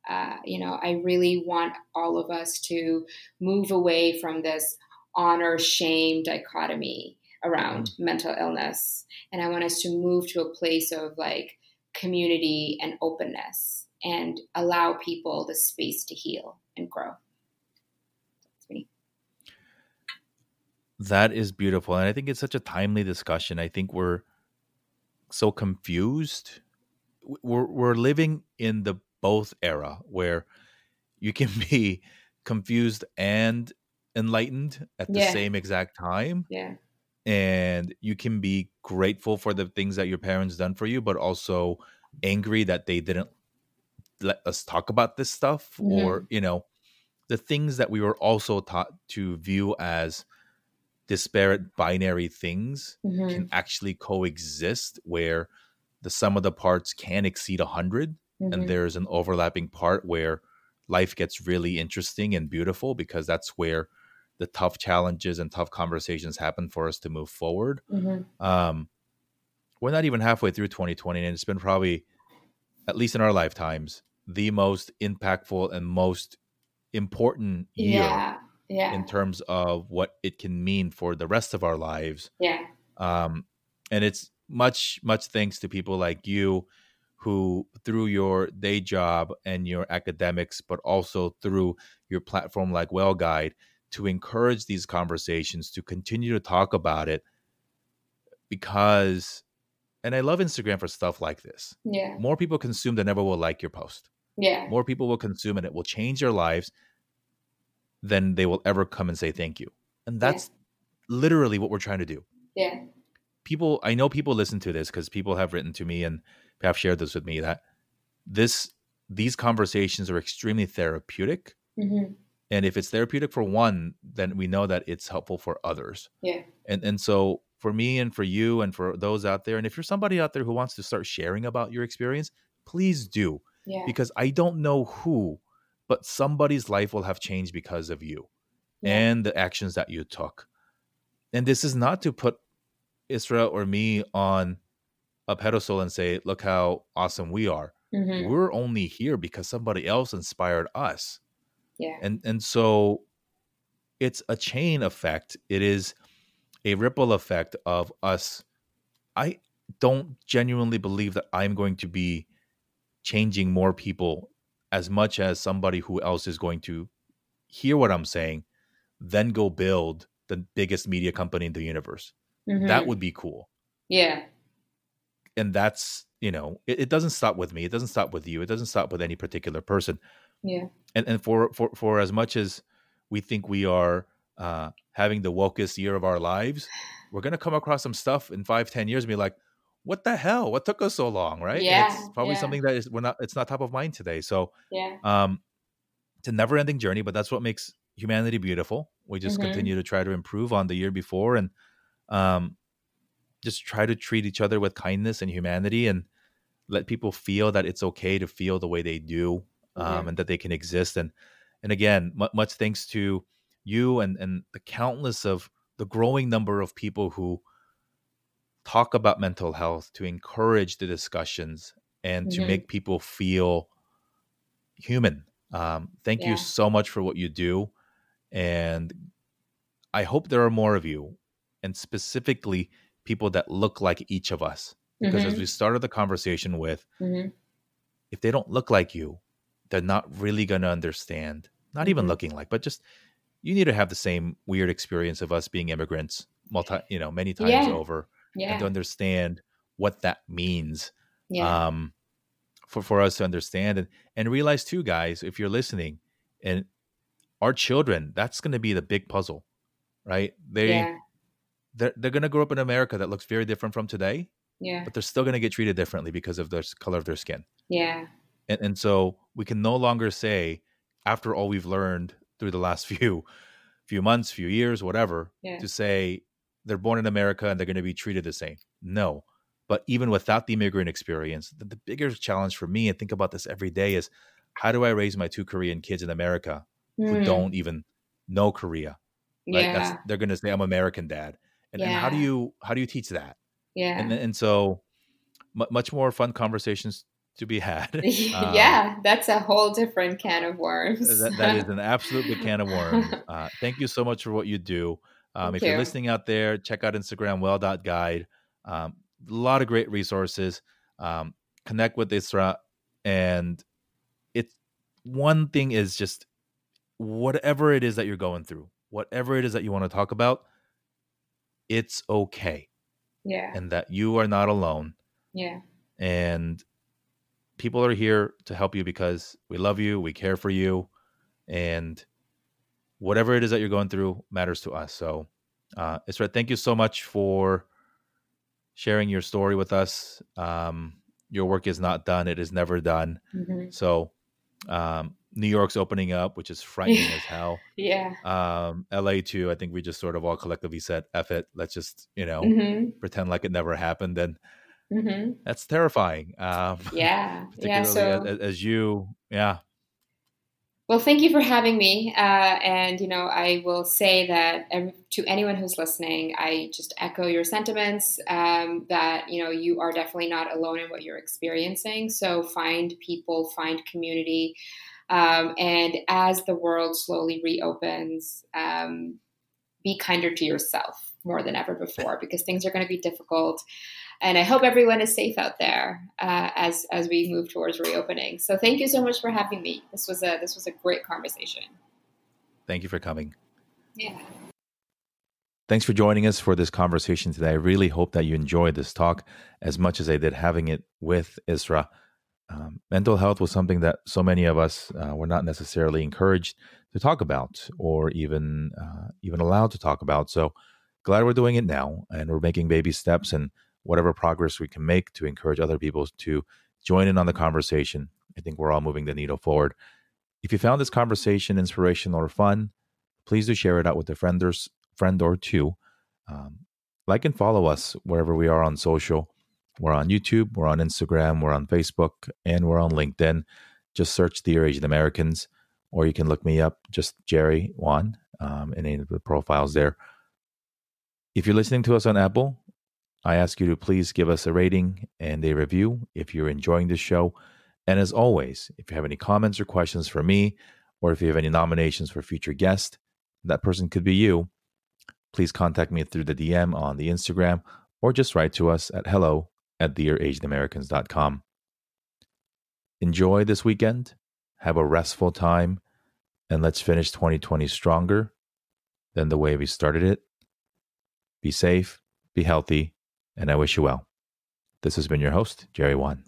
Uh, you know, I really want all of us to move away from this honor shame dichotomy around mental illness and I want us to move to a place of like community and openness and allow people the space to heal and grow. That's me. That is beautiful. And I think it's such a timely discussion. I think we're so confused. We're, we're living in the both era where you can be confused and enlightened at the Yeah. same exact time. Yeah. And you can be grateful for the things that your parents done for you, but also angry that they didn't let us talk about this stuff or, mm-hmm. you know, the things that we were also taught to view as disparate binary things Mhm. can actually coexist where the sum of the parts can exceed 100 Mhm. and there's an overlapping part where life gets really interesting and beautiful because that's where the tough challenges and tough conversations happen for us to move forward Mhm. um, we're not even halfway through 2020 and it's been probably at least in our lifetimes the most impactful and most important year Yeah. Yeah. in terms of what it can mean for the rest of our lives. yeah. Um, and it's much, much thanks to people like you who, through your day job and your academics, but also through your platform like Well Guide, to encourage these conversations, to continue to talk about it. Because, and I love Instagram for stuff like this. Yeah. More people consume than ever will like your post Yeah. more people will consume and it will change their lives than they will ever come and say thank you. And that's literally what we're trying to do. Yeah. People, I know people listen to this because people have written to me and have shared this with me that this these conversations are extremely therapeutic. Mhm. And if it's therapeutic for one, then we know that it's helpful for others. Yeah. And and so for me and for you and for those out there, and if you're somebody out there who wants to start sharing about your experience, please do Yeah. because I don't know who, but somebody's life will have changed because of you Yeah. and the actions that you took. And this is not to put Isra or me on a pedestal and say, look how awesome we are. Mhm. We're only here because somebody else inspired us. Yeah. And and so it's a chain effect. It is a ripple effect of us. I don't genuinely believe that I'm going to be changing more people as much as somebody who else is going to hear what I'm saying, then go build the biggest media company in the universe. That Mhm. would be cool. Yeah. And that's, you know, it, it doesn't stop with me. It doesn't stop with you. It doesn't stop with any particular person. Yeah. and and for for for as much as we think we are uh having the wokest year of our lives we're gonna come across some stuff in five ten years and be like what the hell what took us so long right And Yeah, it's probably yeah. something that is we're not it's not top of mind today so Yeah. um it's a never ending journey but that's what makes humanity beautiful we just Mhm. continue to try to improve on the year before and um just try to treat each other with kindness and humanity and let people feel that it's okay to feel the way they do um, Mhm. and that they can exist and and again mu- much thanks to you and and the countless of the growing number of people who talk about mental health to encourage the discussions and to Mhm. make people feel human. Um, thank Yeah. you so much for what you do. And I hope there are more of you, and specifically people that look like each of us. Because as Mhm. we started the conversation with, Mhm. if they don't look like you, they're not really going to understand. Not even Mhm. looking like, but just you need to have the same weird experience of us being immigrants, multi, you know, many times Yeah. over, and to understand what that means Yeah. um, for for us to understand and and realize too, guys, if you're listening, and our children, that's going to be the big puzzle, right? They yeah. they're, they're going to grow up in America that looks very different from today, Yeah. but they're still going to get treated differently because of the color of their skin. Yeah. And, and so we can no longer say, after all we've learned through the last few few months, few years, whatever, Yeah. to say they're born in America and they're going to be treated the same. No. But even without the immigrant experience, the, the bigger challenge for me, and think about this every day, is how do I raise my two Korean kids in America who Mm. don't even know Korea? Right? Yeah. That's they're going to say I'm American dad, and, and how do you how do you teach that? yeah. And and so mu much more fun conversations to be had. Um, yeah, that's a whole different can of worms. that, that is an absolute can of worms. Uh, thank you so much for what you do. Um, if you're listening out there, check out Instagram, well.guide. Um, a lot of great resources. Um, connect with Isra. And it's one thing is just whatever it is that you're going through, whatever it is that you want to talk about, it's okay. yeah, And that you are not alone. yeah, and people are here to help you because we love you, we care for you, and whatever it is that you're going through matters to us. So, uh, Isra, thank you so much for sharing your story with us. Um, your work is not done; it is never done. hmm So, um, New York's opening up, which is frightening as hell. yeah. Um, LA too. I think we just sort of all collectively said, "F it, let's just you know hmm pretend like it never happened." And hmm that's terrifying. Um, Yeah, yeah. So, as, as you yeah well, thank you for having me. Uh, and you know, I will say that to anyone who's listening, I just echo your sentiments. Um, that you know, you are definitely not alone in what you're experiencing. So find people, find community. Um, and as the world slowly reopens, um, be kinder to yourself more than ever before because things are going to be difficult. And I hope everyone is safe out there uh, as as we move towards reopening. So thank you so much for having me. This was a this was a great conversation. thank you for coming Yeah. thanks for joining us for this conversation today i really hope that you enjoyed this talk as much as i did having it with isra um, mental health was something that so many of us uh, were not necessarily encouraged to talk about or even uh, even allowed to talk about so glad we're doing it now and we're making baby steps and whatever progress we can make to encourage other people to join in on the conversation. I think we're all moving the needle forward. If you found this conversation inspirational or fun please do share it out with a friend or, friend or two. Um, like and follow us wherever we are on social. We're on youtube we're on instagram we're on facebook and we're on linkedin. Just search dear asian americans or you can look me up just Jerry Won um, in any of the profiles there. If you're listening to us on apple I ask you to please give us a rating and a review if you're enjoying this show. And as always, if you have any comments or questions for me, or if you have any nominations for future guests, that person could be you. Please contact me through the DM on the Instagram or just write to us at hello at dearasianamericans.com. Enjoy this weekend, have a restful time, and let's finish 2020 stronger than the way we started it. Be safe, be healthy, and I wish you well. This has been your host, Jerry Won.